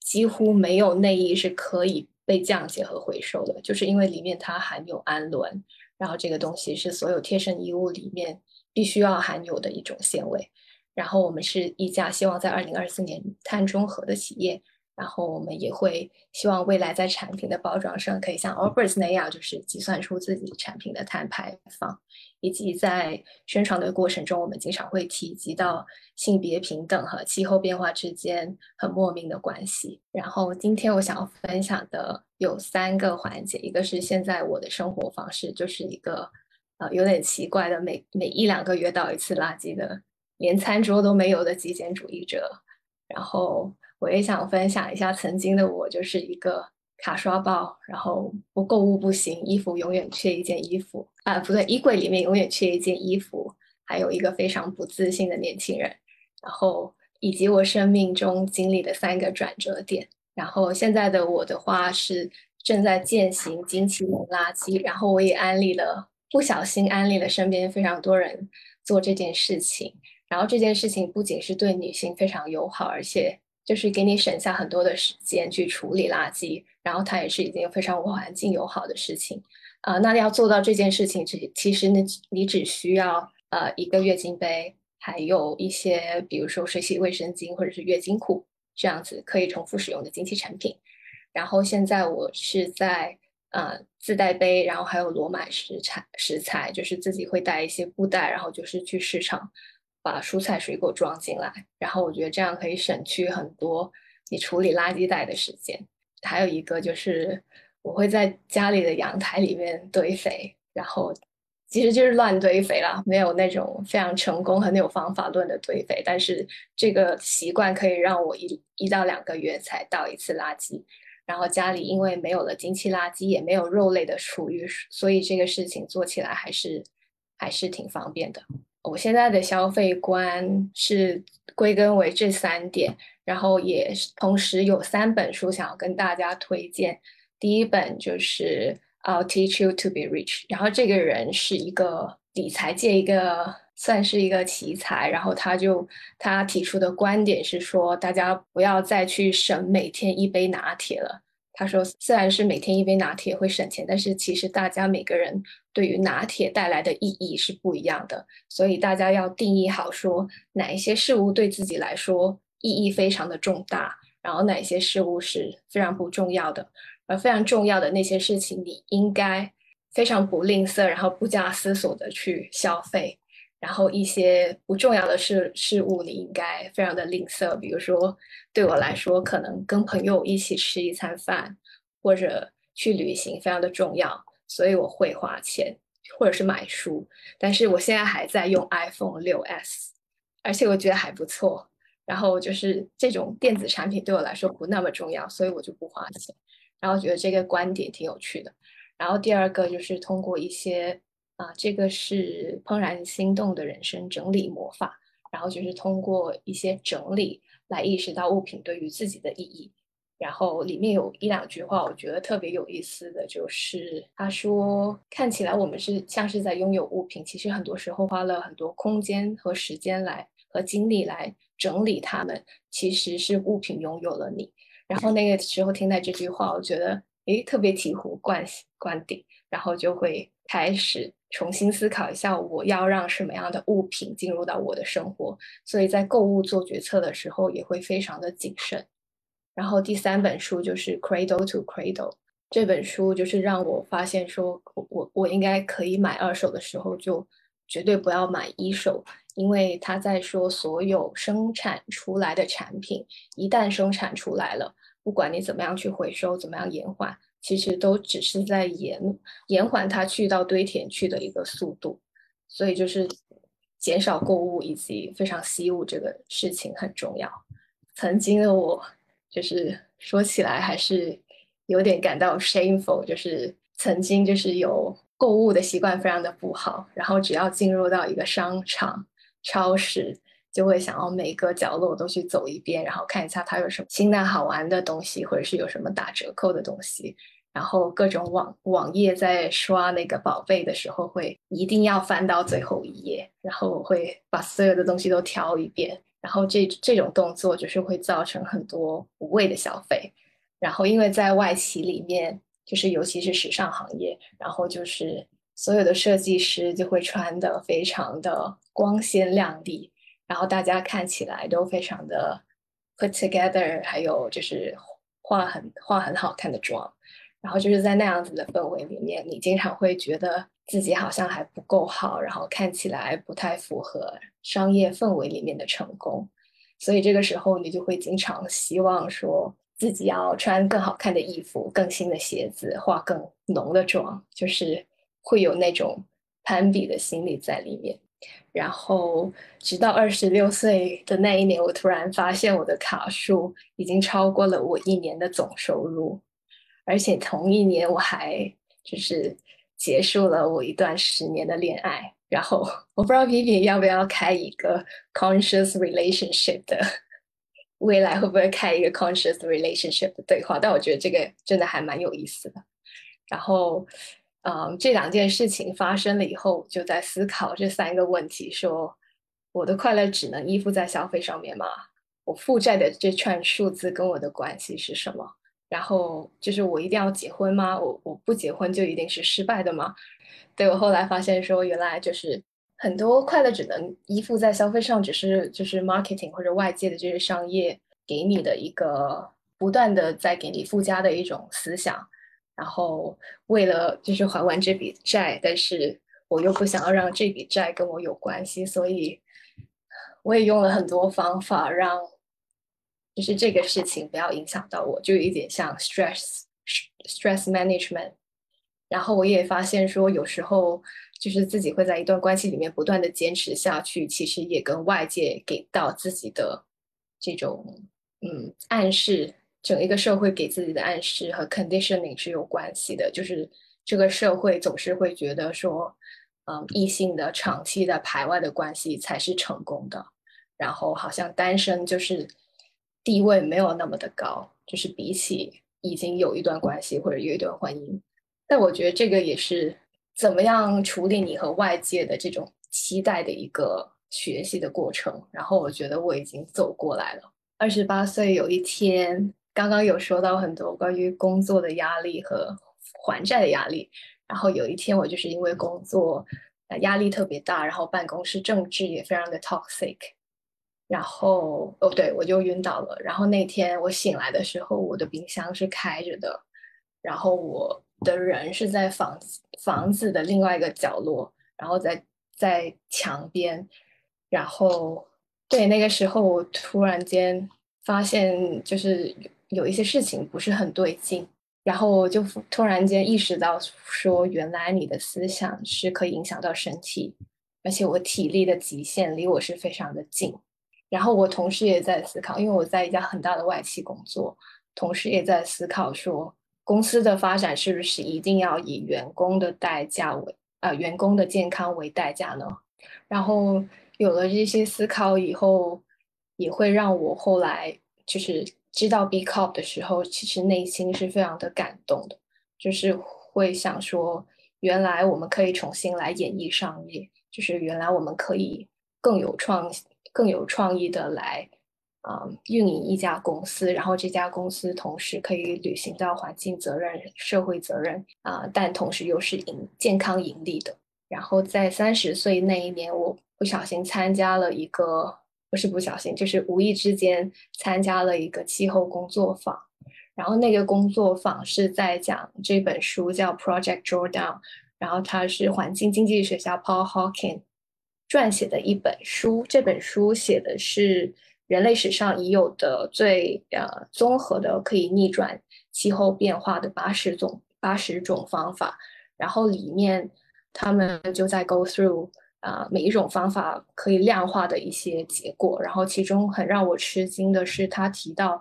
几乎没有内衣是可以被降解和回收的，就是因为里面它含有氨纶，然后这个东西是所有贴身衣物里面必须要含有的一种纤维。然后我们是一家希望在二零二四年碳中和的企业。然后我们也会希望未来在产品的包装上可以像 Allbirds 那样，就是计算出自己产品的碳排放，以及在宣传的过程中，我们经常会提及到性别平等和气候变化之间很莫名的关系。然后今天我想要分享的有三个环节，一个是现在我的生活方式就是一个呃有点奇怪的每每一两个月倒一次垃圾的连餐桌都没有的极简主义者，然后。我也想分享一下，曾经的我就是一个卡刷爆，然后不购物不行，衣服永远缺一件衣服啊，不对，衣柜里面永远缺一件衣服，还有一个非常不自信的年轻人，然后以及我生命中经历的三个转折点。然后现在的我的话是正在践行金器扔垃圾，然后我也安利了，不小心安利了身边非常多人做这件事情。然后这件事情不仅是对女性非常友好，而且。就是给你省下很多的时间去处理垃圾，然后它也是一件非常环境友好的事情，啊，那要做到这件事情，其其实呢，你只需要呃一个月经杯，还有一些比如说水洗卫生巾或者是月经裤这样子可以重复使用的经期产品。然后现在我是在呃自带杯，然后还有裸买食材食材，就是自己会带一些布袋，然后就是去市场。把蔬菜水果装进来，然后我觉得这样可以省去很多你处理垃圾袋的时间。还有一个就是我会在家里的阳台里面堆肥，然后其实就是乱堆肥啦，没有那种非常成功、很有方法论的堆肥。但是这个习惯可以让我一一到两个月才倒一次垃圾。然后家里因为没有了经期垃圾，也没有肉类的厨余，所以这个事情做起来还是还是挺方便的。我现在的消费观是归根为这三点，然后也同时有三本书想要跟大家推荐。第一本就是《I'll Teach You to Be Rich》，然后这个人是一个理财界一个算是一个奇才，然后他就他提出的观点是说，大家不要再去省每天一杯拿铁了。他说，虽然是每天一杯拿铁会省钱，但是其实大家每个人对于拿铁带来的意义是不一样的，所以大家要定义好，说哪一些事物对自己来说意义非常的重大，然后哪一些事物是非常不重要的，而非常重要的那些事情，你应该非常不吝啬，然后不加思索的去消费。然后一些不重要的事事物，你应该非常的吝啬。比如说，对我来说，可能跟朋友一起吃一餐饭，或者去旅行非常的重要，所以我会花钱，或者是买书。但是我现在还在用 iPhone 六 S，而且我觉得还不错。然后就是这种电子产品对我来说不那么重要，所以我就不花钱。然后觉得这个观点挺有趣的。然后第二个就是通过一些。啊，这个是怦然心动的人生整理魔法，然后就是通过一些整理来意识到物品对于自己的意义。然后里面有一两句话，我觉得特别有意思的就是他说，看起来我们是像是在拥有物品，其实很多时候花了很多空间和时间来和精力来整理它们，其实是物品拥有了你。然后那个时候听到这句话，我觉得诶特别醍醐灌灌顶，然后就会开始。重新思考一下，我要让什么样的物品进入到我的生活，所以在购物做决策的时候也会非常的谨慎。然后第三本书就是《Cradle to Cradle》这本书，就是让我发现说，我我我应该可以买二手的时候就绝对不要买一手，因为他在说所有生产出来的产品一旦生产出来了，不管你怎么样去回收，怎么样延缓。其实都只是在延延缓它去到堆填区的一个速度，所以就是减少购物以及非常惜物这个事情很重要。曾经的我就是说起来还是有点感到 shameful，就是曾经就是有购物的习惯非常的不好，然后只要进入到一个商场、超市，就会想要每个角落都去走一遍，然后看一下它有什么新的好玩的东西，或者是有什么打折扣的东西。然后各种网网页在刷那个宝贝的时候，会一定要翻到最后一页，然后我会把所有的东西都挑一遍，然后这这种动作就是会造成很多无谓的消费。然后因为在外企里面，就是尤其是时尚行业，然后就是所有的设计师就会穿的非常的光鲜亮丽，然后大家看起来都非常的 put together，还有就是化很化很好看的妆。然后就是在那样子的氛围里面，你经常会觉得自己好像还不够好，然后看起来不太符合商业氛围里面的成功，所以这个时候你就会经常希望说自己要穿更好看的衣服、更新的鞋子、化更浓的妆，就是会有那种攀比的心理在里面。然后直到二十六岁的那一年，我突然发现我的卡数已经超过了我一年的总收入。而且同一年，我还就是结束了我一段十年的恋爱。然后我不知道皮皮要不要开一个 conscious relationship 的，未来会不会开一个 conscious relationship 的对话？但我觉得这个真的还蛮有意思的。然后，嗯，这两件事情发生了以后，就在思考这三个问题：说我的快乐只能依附在消费上面吗？我负债的这串数字跟我的关系是什么？然后就是我一定要结婚吗？我我不结婚就一定是失败的吗？对我后来发现说，原来就是很多快乐只能依附在消费上，只是就是 marketing 或者外界的这些商业给你的一个不断的在给你附加的一种思想。然后为了就是还完这笔债，但是我又不想要让这笔债跟我有关系，所以我也用了很多方法让。就是这个事情不要影响到我，就有一点像 stress stress management。然后我也发现说，有时候就是自己会在一段关系里面不断的坚持下去，其实也跟外界给到自己的这种嗯暗示，整一个社会给自己的暗示和 conditioning 是有关系的。就是这个社会总是会觉得说，嗯，异性的长期的排外的关系才是成功的，然后好像单身就是。地位没有那么的高，就是比起已经有一段关系或者有一段婚姻，但我觉得这个也是怎么样处理你和外界的这种期待的一个学习的过程。然后我觉得我已经走过来了。二十八岁有一天，刚刚有说到很多关于工作的压力和还债的压力。然后有一天我就是因为工作压力特别大，然后办公室政治也非常的 toxic。然后哦，对我就晕倒了。然后那天我醒来的时候，我的冰箱是开着的，然后我的人是在房子房子的另外一个角落，然后在在墙边。然后对那个时候，我突然间发现就是有一些事情不是很对劲，然后我就突然间意识到说，原来你的思想是可以影响到身体，而且我体力的极限离我是非常的近。然后我同时也在思考，因为我在一家很大的外企工作，同时也在思考说，公司的发展是不是一定要以员工的代价为啊员工的健康为代价呢？然后有了这些思考以后，也会让我后来就是知道 B Corp 的时候，其实内心是非常的感动的，就是会想说，原来我们可以重新来演绎商业，就是原来我们可以更有创。更有创意的来，啊，运营一家公司，然后这家公司同时可以履行到环境责任、社会责任啊，但同时又是盈健康盈利的。然后在三十岁那一年，我不小心参加了一个，是不小心，就是无意之间参加了一个气候工作坊。然后那个工作坊是在讲这本书叫《Project Drawdown》，然后它是环境经济学家 Paul Hawken。撰写的一本书，这本书写的是人类史上已有的最呃综合的可以逆转气候变化的八十种八十种方法，然后里面他们就在 go through 啊每一种方法可以量化的一些结果，然后其中很让我吃惊的是，他提到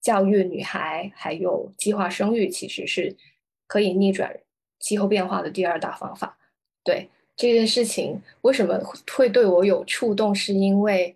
教育女孩还有计划生育其实是可以逆转气候变化的第二大方法，对。这件事情为什么会对我有触动？是因为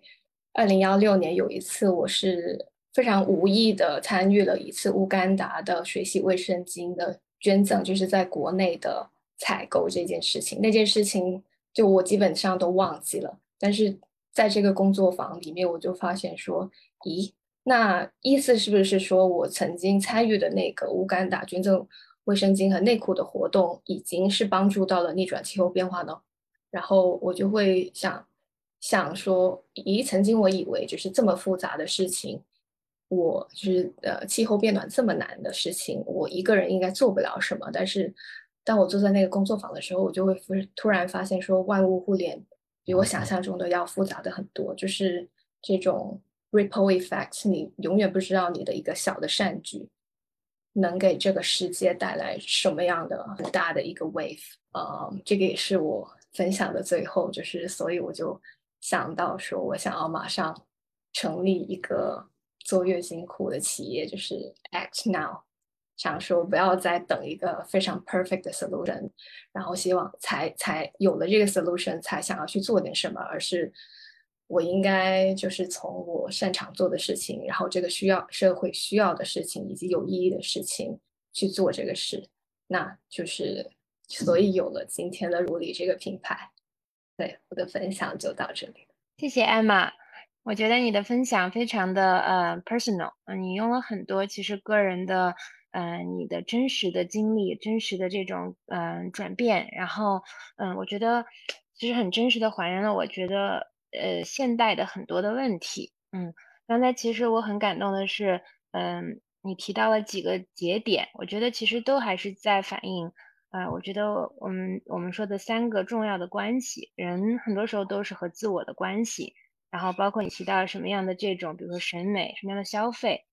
二零幺六年有一次，我是非常无意的参与了一次乌干达的水洗卫生巾的捐赠，就是在国内的采购这件事情。那件事情就我基本上都忘记了，但是在这个工作坊里面，我就发现说，咦，那意思是不是说我曾经参与的那个乌干达捐赠卫生巾和内裤的活动，已经是帮助到了逆转气候变化呢？然后我就会想想说，咦，曾经我以为就是这么复杂的事情。我就是呃，气候变暖这么难的事情，我一个人应该做不了什么。但是，当我坐在那个工作坊的时候，我就会突然发现说，万物互联比我想象中的要复杂的很多。就是这种 ripple effect，你永远不知道你的一个小的善举能给这个世界带来什么样的很大的一个 wave。呃，这个也是我分享的最后，就是所以我就想到说，我想要马上成立一个。做月经裤的企业就是 act now，想说不要再等一个非常 perfect 的 solution，然后希望才才有了这个 solution 才想要去做点什么，而是我应该就是从我擅长做的事情，然后这个需要社会需要的事情以及有意义的事情去做这个事，那就是所以有了今天的如里这个品牌。对，我的分享就到这里，谢谢艾玛。我觉得你的分享非常的呃 personal，你用了很多其实个人的，嗯，你的真实的经历，真实的这种嗯转变，然后嗯，我觉得其实很真实的还原了我觉得呃现代的很多的问题，嗯，刚才其实我很感动的是，嗯，你提到了几个节点，我觉得其实都还是在反映，呃，我觉得我们我们说的三个重要的关系，人很多时候都是和自我的关系。然后包括你提到什么样的这种，比如说审美，什么样的消费，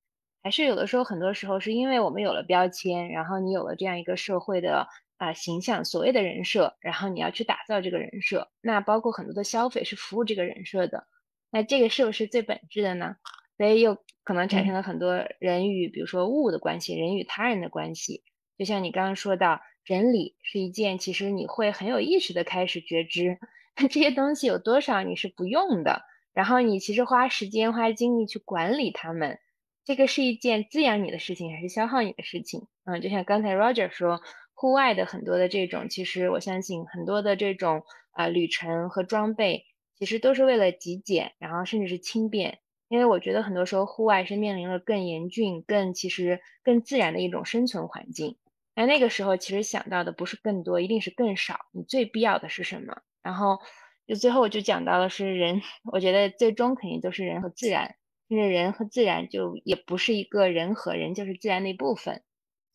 还是有的时候，很多时候是因为我们有了标签，然后你有了这样一个社会的啊形象，所谓的人设，然后你要去打造这个人设。那包括很多的消费是服务这个人设的，那这个是不是最本质的呢？所以又可能产生了很多人与比如说物的关系，人与他人的关系。就像你刚刚说到，整理是一件其实你会很有意识的开始觉知这些东西有多少你是不用的。然后你其实花时间花精力去管理它们，这个是一件滋养你的事情还是消耗你的事情？嗯，就像刚才 Roger 说，户外的很多的这种，其实我相信很多的这种啊旅程和装备，其实都是为了极简，然后甚至是轻便。因为我觉得很多时候户外是面临了更严峻、更其实更自然的一种生存环境。那那个时候其实想到的不是更多，一定是更少。你最必要的是什么？然后。就最后我就讲到了是人，我觉得最终肯定都是人和自然，就是人和自然就也不是一个人和人就是自然的一部分，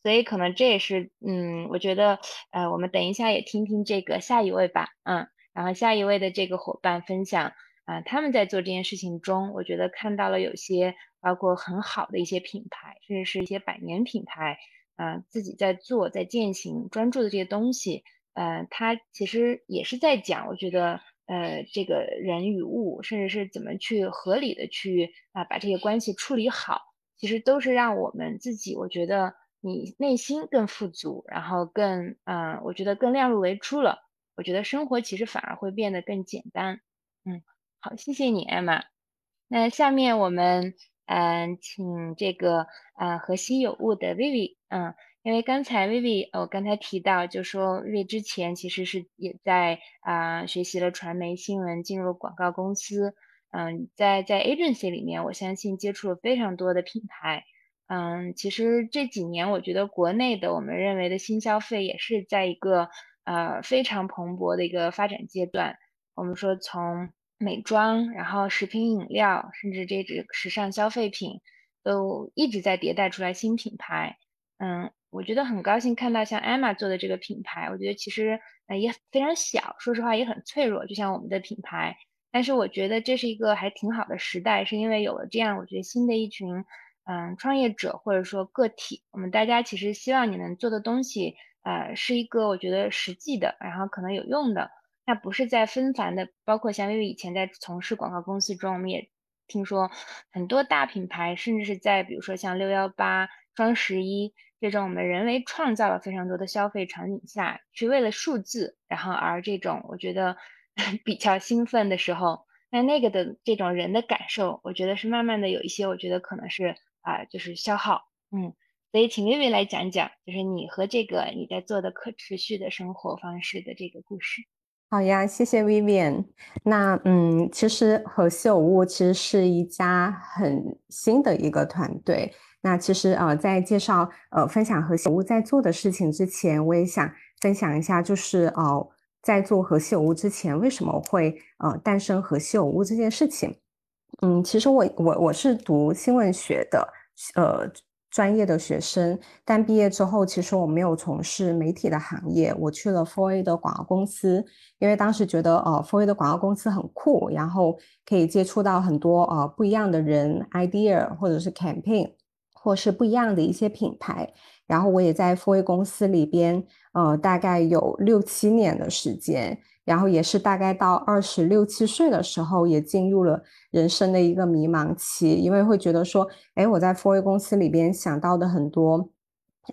所以可能这也是嗯，我觉得呃，我们等一下也听听这个下一位吧，嗯，然后下一位的这个伙伴分享啊，他们在做这件事情中，我觉得看到了有些包括很好的一些品牌，甚至是一些百年品牌啊，自己在做在践行专注的这些东西，呃，他其实也是在讲，我觉得。呃，这个人与物，甚至是怎么去合理的去啊把这些关系处理好，其实都是让我们自己，我觉得你内心更富足，然后更嗯，我觉得更量入为出了。我觉得生活其实反而会变得更简单。嗯，好，谢谢你，艾玛。那下面我们嗯，请这个啊和稀有物的 Vivi，嗯。因为刚才 Vivi，我刚才提到，就说 Vivi 之前其实是也在啊学习了传媒新闻，进入广告公司。嗯，在在 agency 里面，我相信接触了非常多的品牌。嗯，其实这几年，我觉得国内的我们认为的新消费也是在一个呃非常蓬勃的一个发展阶段。我们说从美妆，然后食品饮料，甚至这个时尚消费品，都一直在迭代出来新品牌。嗯。我觉得很高兴看到像 Emma 做的这个品牌，我觉得其实呃也非常小，说实话也很脆弱，就像我们的品牌。但是我觉得这是一个还挺好的时代，是因为有了这样，我觉得新的一群嗯创业者或者说个体，我们大家其实希望你能做的东西，呃是一个我觉得实际的，然后可能有用的，那不是在纷繁的，包括像因为以前在从事广告公司中，我们也听说很多大品牌，甚至是在比如说像六幺八、双十一。这种我们人为创造了非常多的消费场景下，去为了数字，然后而这种我觉得 比较兴奋的时候，那那个的这种人的感受，我觉得是慢慢的有一些，我觉得可能是啊，就是消耗，嗯，所以请薇薇来讲讲，就是你和这个你在做的可持续的生活方式的这个故事。好呀，谢谢 Vivian。那嗯，其实和稀有物其实是一家很新的一个团队。那其实呃，在介绍呃分享和稀有物在做的事情之前，我也想分享一下，就是呃在做和稀有物之前，为什么会呃诞生和稀有物这件事情。嗯，其实我我我是读新闻学的，呃。专业的学生，但毕业之后，其实我没有从事媒体的行业，我去了 Four A 的广告公司，因为当时觉得，呃，Four A 的广告公司很酷，然后可以接触到很多呃不一样的人，idea 或者是 campaign，或是不一样的一些品牌。然后我也在 Four A 公司里边，呃，大概有六七年的时间。然后也是大概到二十六七岁的时候，也进入了人生的一个迷茫期，因为会觉得说，哎，我在 Four A 公司里边想到的很多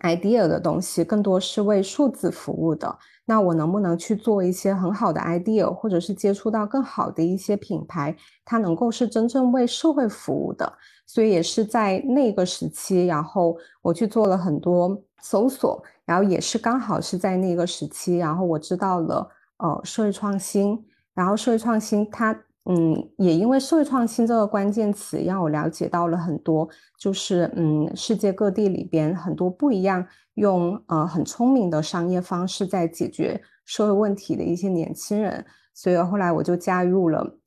idea 的东西，更多是为数字服务的。那我能不能去做一些很好的 idea，或者是接触到更好的一些品牌，它能够是真正为社会服务的？所以也是在那个时期，然后我去做了很多搜索，然后也是刚好是在那个时期，然后我知道了。呃，社会创新，然后社会创新，它嗯，也因为社会创新这个关键词，让我了解到了很多，就是嗯，世界各地里边很多不一样，用呃很聪明的商业方式在解决社会问题的一些年轻人，所以后来我就加入了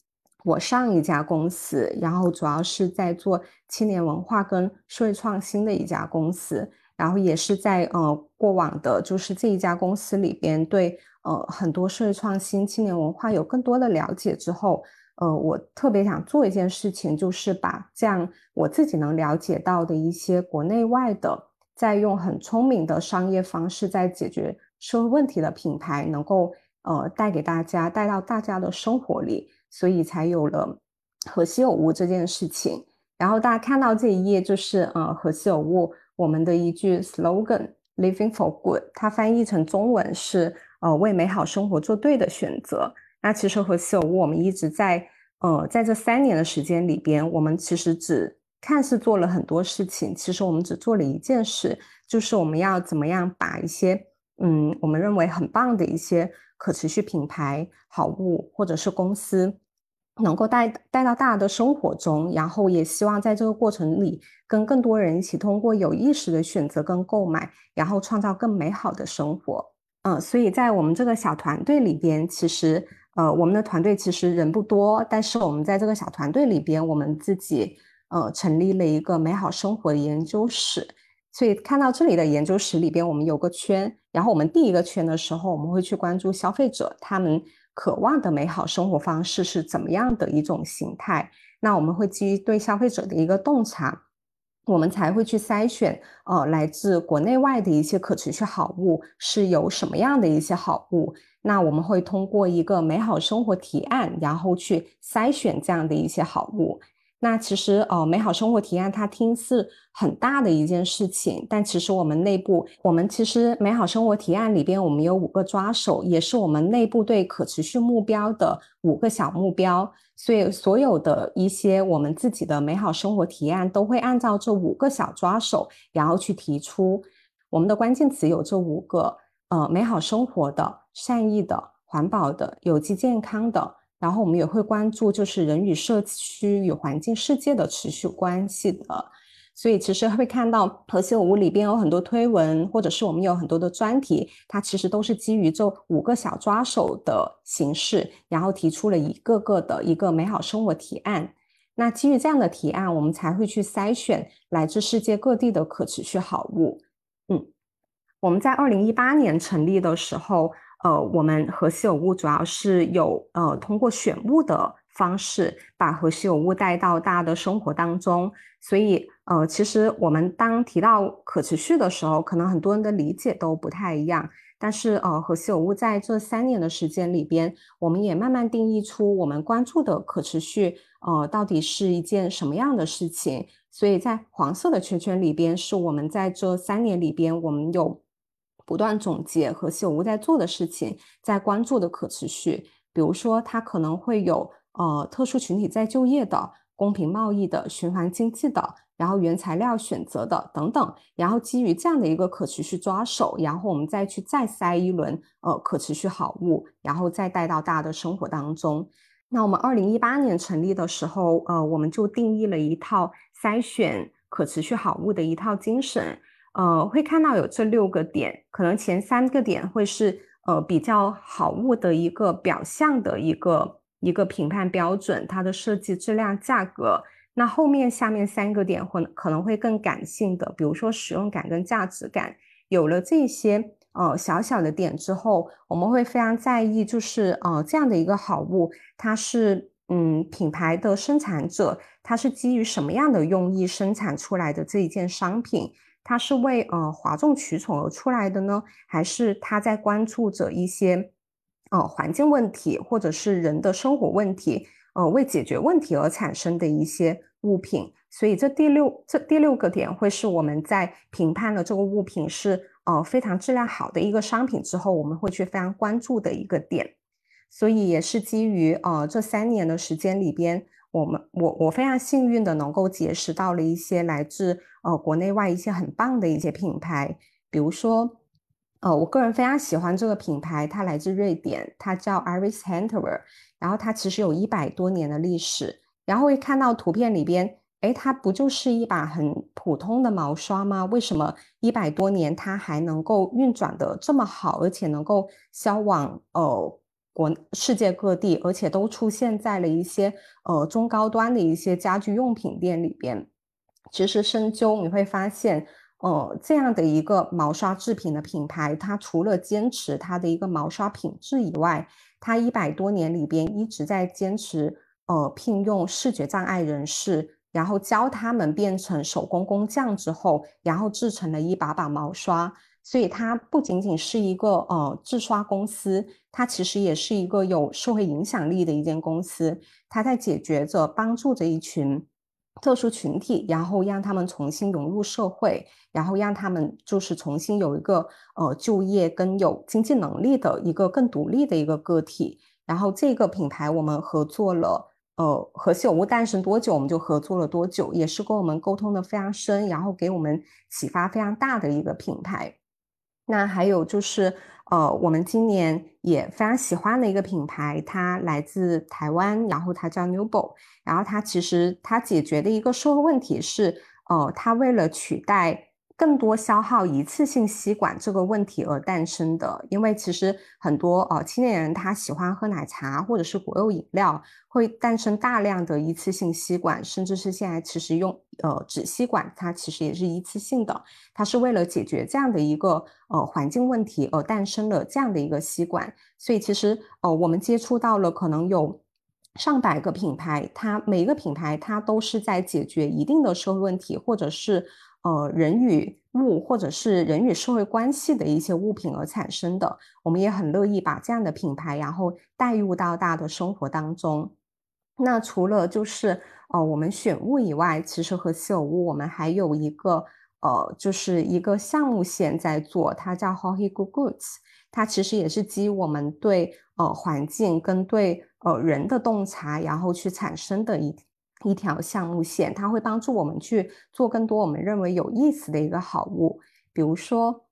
我上一家公司，然后主要是在做青年文化跟社会创新的一家公司，然后也是在呃过往的，就是这一家公司里边对。呃，很多社会创新、青年文化有更多的了解之后，呃，我特别想做一件事情，就是把这样我自己能了解到的一些国内外的，在用很聪明的商业方式在解决社会问题的品牌，能够呃带给大家，带到大家的生活里，所以才有了和稀有物这件事情。然后大家看到这一页，就是呃和稀有物我们的一句 slogan，Living for Good，它翻译成中文是。呃，为美好生活做对的选择。那其实和稀有物，我们一直在呃，在这三年的时间里边，我们其实只看似做了很多事情，其实我们只做了一件事，就是我们要怎么样把一些嗯，我们认为很棒的一些可持续品牌、好物或者是公司，能够带带到大家的生活中，然后也希望在这个过程里，跟更多人一起通过有意识的选择跟购买，然后创造更美好的生活。嗯，所以在我们这个小团队里边，其实呃，我们的团队其实人不多，但是我们在这个小团队里边，我们自己呃成立了一个美好生活研究室。所以看到这里的研究室里边，我们有个圈，然后我们第一个圈的时候，我们会去关注消费者他们渴望的美好生活方式是怎么样的一种形态。那我们会基于对消费者的一个洞察。我们才会去筛选，呃，来自国内外的一些可持续好物是有什么样的一些好物。那我们会通过一个美好生活提案，然后去筛选这样的一些好物。那其实，呃，美好生活提案它听似很大的一件事情，但其实我们内部，我们其实美好生活提案里边，我们有五个抓手，也是我们内部对可持续目标的五个小目标。所以，所有的一些我们自己的美好生活提案，都会按照这五个小抓手，然后去提出。我们的关键词有这五个：呃，美好生活的、善意的、环保的、有机健康的。然后我们也会关注，就是人与社区与环境世界的持续关系的。所以其实会看到和谐五里边有很多推文，或者是我们有很多的专题，它其实都是基于这五个小抓手的形式，然后提出了一个个的一个美好生活提案。那基于这样的提案，我们才会去筛选来自世界各地的可持续好物。嗯，我们在二零一八年成立的时候，呃，我们和稀有物主要是有呃通过选物的。方式把和稀有物带到大家的生活当中，所以呃，其实我们当提到可持续的时候，可能很多人的理解都不太一样。但是呃，和稀有物在这三年的时间里边，我们也慢慢定义出我们关注的可持续呃到底是一件什么样的事情。所以在黄色的圈圈里边，是我们在这三年里边，我们有不断总结和稀有物在做的事情，在关注的可持续，比如说它可能会有。呃，特殊群体在就业的，公平贸易的、循环经济的，然后原材料选择的等等，然后基于这样的一个可持续抓手，然后我们再去再塞一轮呃可持续好物，然后再带到大家的生活当中。那我们二零一八年成立的时候，呃，我们就定义了一套筛选可持续好物的一套精神，呃，会看到有这六个点，可能前三个点会是呃比较好物的一个表象的一个一个评判标准，它的设计、质量、价格。那后面下面三个点会可能会更感性的，比如说使用感跟价值感，有了这些。呃，小小的点之后，我们会非常在意，就是呃，这样的一个好物，它是嗯，品牌的生产者，它是基于什么样的用意生产出来的这一件商品？它是为呃哗众取宠而出来的呢，还是它在关注着一些呃环境问题，或者是人的生活问题？呃，为解决问题而产生的一些物品？所以这第六这第六个点会是我们在评判了这个物品是。呃，非常质量好的一个商品之后，我们会去非常关注的一个点，所以也是基于呃这三年的时间里边，我们我我非常幸运的能够结识到了一些来自呃国内外一些很棒的一些品牌，比如说呃我个人非常喜欢这个品牌，它来自瑞典，它叫 Iris hunter，然后它其实有一百多年的历史，然后会看到图片里边。哎，它不就是一把很普通的毛刷吗？为什么一百多年它还能够运转的这么好，而且能够销往呃国世界各地，而且都出现在了一些呃中高端的一些家居用品店里边？其实深究你会发现，呃，这样的一个毛刷制品的品牌，它除了坚持它的一个毛刷品质以外，它一百多年里边一直在坚持呃聘用视觉障碍人士。然后教他们变成手工工匠之后，然后制成了一把把毛刷。所以它不仅仅是一个呃制刷公司，它其实也是一个有社会影响力的一间公司。它在解决着、帮助着一群特殊群体，然后让他们重新融入社会，然后让他们就是重新有一个呃就业跟有经济能力的一个更独立的一个个体。然后这个品牌我们合作了。呃，和有物诞生多久，我们就合作了多久，也是跟我们沟通的非常深，然后给我们启发非常大的一个品牌。那还有就是，呃，我们今年也非常喜欢的一个品牌，它来自台湾，然后它叫 Nubo，然后它其实它解决的一个社会问题是，呃，它为了取代。更多消耗一次性吸管这个问题而诞生的，因为其实很多呃青年人他喜欢喝奶茶或者是果肉饮料，会诞生大量的一次性吸管，甚至是现在其实用呃纸吸管，它其实也是一次性的，它是为了解决这样的一个呃环境问题而诞生了这样的一个吸管，所以其实呃我们接触到了可能有上百个品牌，它每一个品牌它都是在解决一定的社会问题，或者是。呃，人与物或者是人与社会关系的一些物品而产生的，我们也很乐意把这样的品牌，然后带入到大家的生活当中。那除了就是呃我们选物以外，其实和稀有物我们还有一个呃，就是一个项目线在做，它叫 Hohi Good Goods，它其实也是基于我们对呃环境跟对呃人的洞察，然后去产生的一。一条项目线，它会帮助我们去做更多我们认为有意思的一个好物。比如说，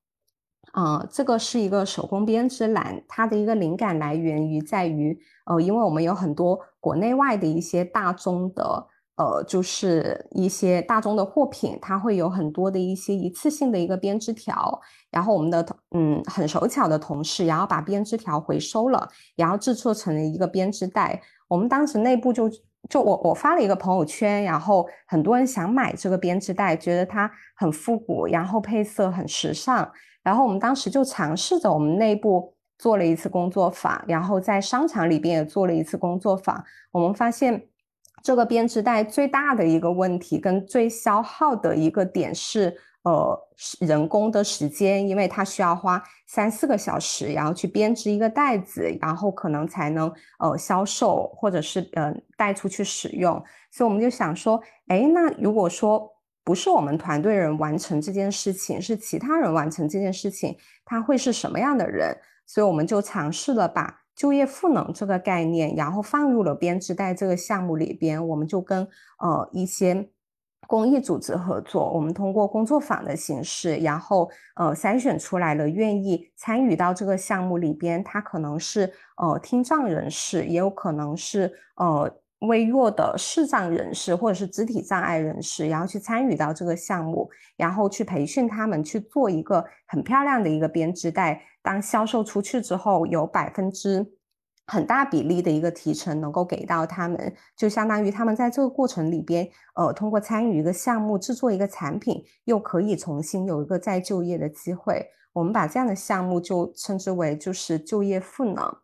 呃，这个是一个手工编织篮，它的一个灵感来源于在于，呃，因为我们有很多国内外的一些大宗的，呃，就是一些大宗的货品，它会有很多的一些一次性的一个编织条，然后我们的嗯很手巧的同事，然后把编织条回收了，然后制作成了一个编织袋。我们当时内部就。就我我发了一个朋友圈，然后很多人想买这个编织袋，觉得它很复古，然后配色很时尚。然后我们当时就尝试着我们内部做了一次工作坊，然后在商场里边也做了一次工作坊。我们发现这个编织袋最大的一个问题跟最消耗的一个点是。呃，人工的时间，因为它需要花三四个小时，然后去编织一个袋子，然后可能才能呃销售，或者是呃带出去使用。所以我们就想说，哎，那如果说不是我们团队人完成这件事情，是其他人完成这件事情，他会是什么样的人？所以我们就尝试了把。就业赋能这个概念，然后放入了编织袋这个项目里边，我们就跟呃一些。公益组织合作，我们通过工作坊的形式，然后呃筛选出来了愿意参与到这个项目里边，他可能是呃听障人士，也有可能是呃微弱的视障人士，或者是肢体障碍人士，然后去参与到这个项目，然后去培训他们去做一个很漂亮的一个编织袋，当销售出去之后，有百分之。很大比例的一个提成能够给到他们，就相当于他们在这个过程里边，呃，通过参与一个项目制作一个产品，又可以重新有一个再就业的机会。我们把这样的项目就称之为就是就业赋能。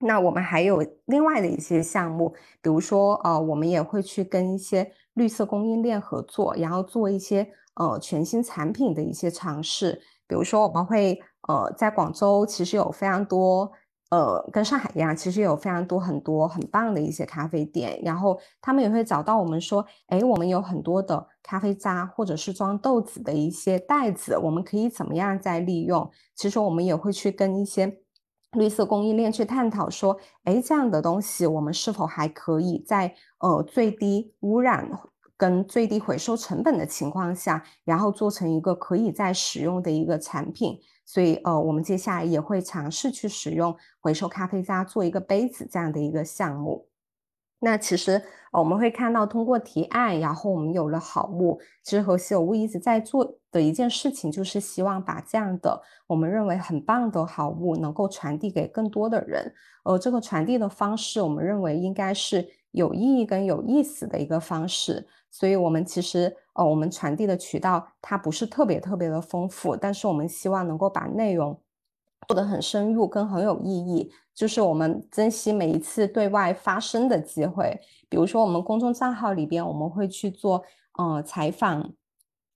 那我们还有另外的一些项目，比如说呃，我们也会去跟一些绿色供应链合作，然后做一些呃全新产品的一些尝试。比如说我们会呃在广州其实有非常多。呃，跟上海一样，其实有非常多很多很棒的一些咖啡店，然后他们也会找到我们说，哎，我们有很多的咖啡渣或者是装豆子的一些袋子，我们可以怎么样再利用？其实我们也会去跟一些绿色供应链去探讨说，哎，这样的东西我们是否还可以在呃最低污染跟最低回收成本的情况下，然后做成一个可以再使用的一个产品。所以，呃，我们接下来也会尝试去使用回收咖啡渣做一个杯子这样的一个项目。那其实我们会看到，通过提案，然后我们有了好物。其实和稀有物一直在做的一件事情，就是希望把这样的我们认为很棒的好物能够传递给更多的人。而这个传递的方式，我们认为应该是有意义跟有意思的一个方式。所以，我们其实。呃，我们传递的渠道它不是特别特别的丰富，但是我们希望能够把内容做得很深入跟很有意义。就是我们珍惜每一次对外发声的机会，比如说我们公众账号里边，我们会去做呃采访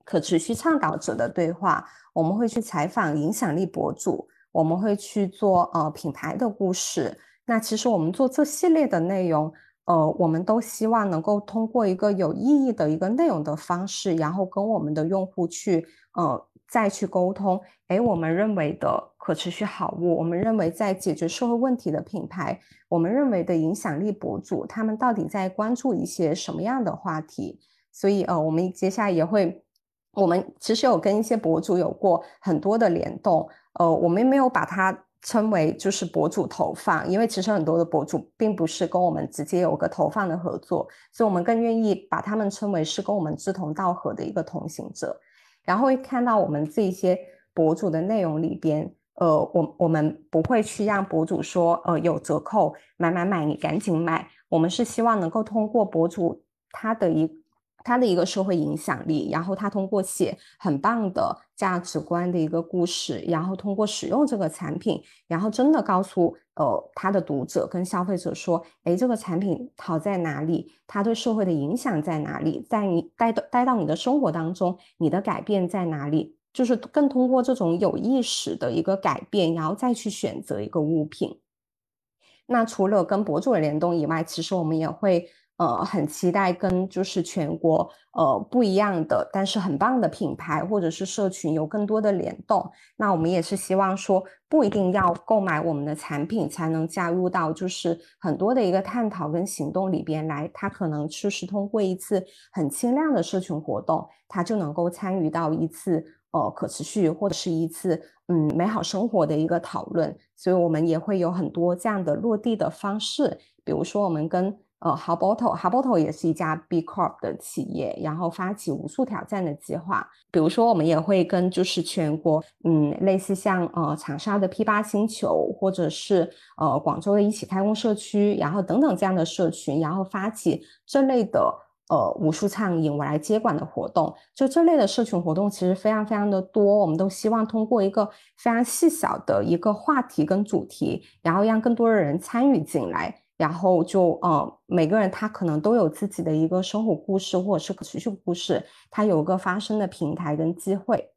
可持续倡导者的对话，我们会去采访影响力博主，我们会去做呃品牌的故事。那其实我们做这系列的内容。呃，我们都希望能够通过一个有意义的一个内容的方式，然后跟我们的用户去，呃，再去沟通。哎，我们认为的可持续好物，我们认为在解决社会问题的品牌，我们认为的影响力博主，他们到底在关注一些什么样的话题？所以，呃，我们接下来也会，我们其实有跟一些博主有过很多的联动。呃，我们没有把它。称为就是博主投放，因为其实很多的博主并不是跟我们直接有个投放的合作，所以我们更愿意把他们称为是跟我们志同道合的一个同行者。然后会看到我们这些博主的内容里边，呃，我我们不会去让博主说，呃，有折扣，买买买，你赶紧买。我们是希望能够通过博主他的一。他的一个社会影响力，然后他通过写很棒的价值观的一个故事，然后通过使用这个产品，然后真的告诉呃他的读者跟消费者说，哎，这个产品好在哪里？它对社会的影响在哪里？在你带到带到你的生活当中，你的改变在哪里？就是更通过这种有意识的一个改变，然后再去选择一个物品。那除了跟博主的联动以外，其实我们也会。呃，很期待跟就是全国呃不一样的，但是很棒的品牌或者是社群有更多的联动。那我们也是希望说，不一定要购买我们的产品才能加入到就是很多的一个探讨跟行动里边来。他可能就是通过一次很轻量的社群活动，他就能够参与到一次呃可持续或者是一次嗯美好生活的一个讨论。所以我们也会有很多这样的落地的方式，比如说我们跟。呃 h a b o t o h a b o t o 也是一家 B Corp 的企业，然后发起无数挑战的计划。比如说，我们也会跟就是全国，嗯，类似像呃长沙的 P 八星球，或者是呃广州的一起开工社区，然后等等这样的社群，然后发起这类的呃无数畅饮我来接管的活动。就这类的社群活动其实非常非常的多，我们都希望通过一个非常细小的一个话题跟主题，然后让更多的人参与进来。然后就呃，每个人他可能都有自己的一个生活故事或者是可持续故事，他有个发声的平台跟机会。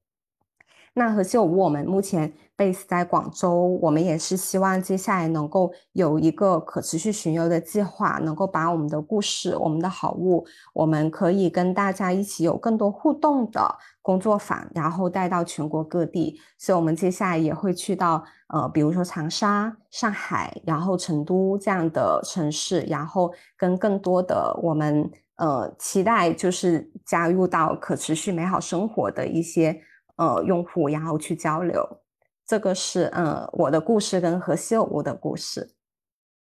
那和秀我们目前 base 在广州，我们也是希望接下来能够有一个可持续巡游的计划，能够把我们的故事、我们的好物，我们可以跟大家一起有更多互动的工作坊，然后带到全国各地。所以，我们接下来也会去到呃，比如说长沙、上海，然后成都这样的城市，然后跟更多的我们呃期待就是加入到可持续美好生活的一些。呃，用户然后去交流，这个是嗯我的故事跟何西欧的故事。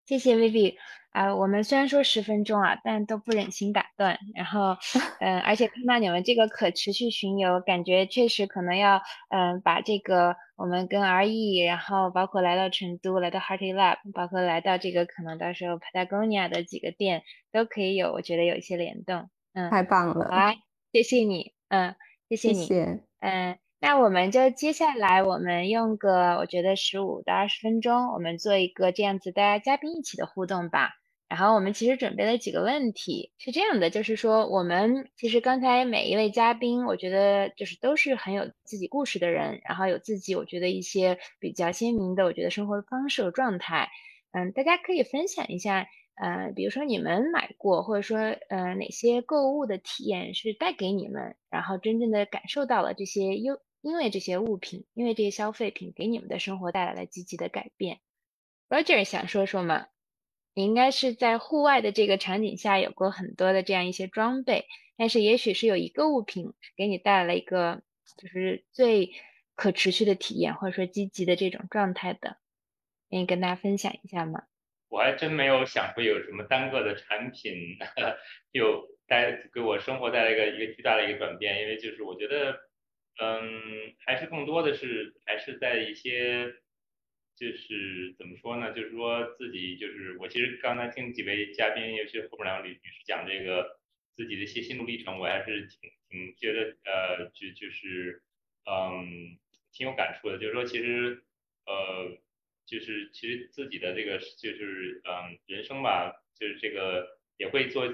谢谢 Vivi 啊，我们虽然说十分钟啊，但都不忍心打断。然后嗯，而且看到你们这个可持续巡游，感觉确实可能要嗯把这个我们跟 RE，然后包括来到成都，来到 Hearty Lab，包括来到这个可能到时候 Patagonia 的几个店都可以有，我觉得有一些联动。嗯，太棒了，来，谢谢你，嗯，谢谢你。嗯，那我们就接下来，我们用个我觉得十五到二十分钟，我们做一个这样子大家嘉宾一起的互动吧。然后我们其实准备了几个问题，是这样的，就是说我们其实刚才每一位嘉宾，我觉得就是都是很有自己故事的人，然后有自己我觉得一些比较鲜明的我觉得生活方式和状态。嗯，大家可以分享一下。呃，比如说你们买过，或者说呃哪些购物的体验是带给你们，然后真正的感受到了这些优，因为这些物品，因为这些消费品给你们的生活带来了积极的改变。Roger 想说说吗？你应该是在户外的这个场景下有过很多的这样一些装备，但是也许是有一个物品给你带来了一个就是最可持续的体验，或者说积极的这种状态的，愿意跟大家分享一下吗？我还真没有想过有什么单个的产品有带给我生活带来一个一个巨大的一个转变，因为就是我觉得，嗯，还是更多的是还是在一些，就是怎么说呢？就是说自己就是我其实刚才听几位嘉宾，尤其是后面两位女士讲这个自己的一些心路历程，我还是挺挺觉得呃就就是嗯挺有感触的，就是说其实呃。就是其实自己的这个就是嗯人生吧，就是这个也会做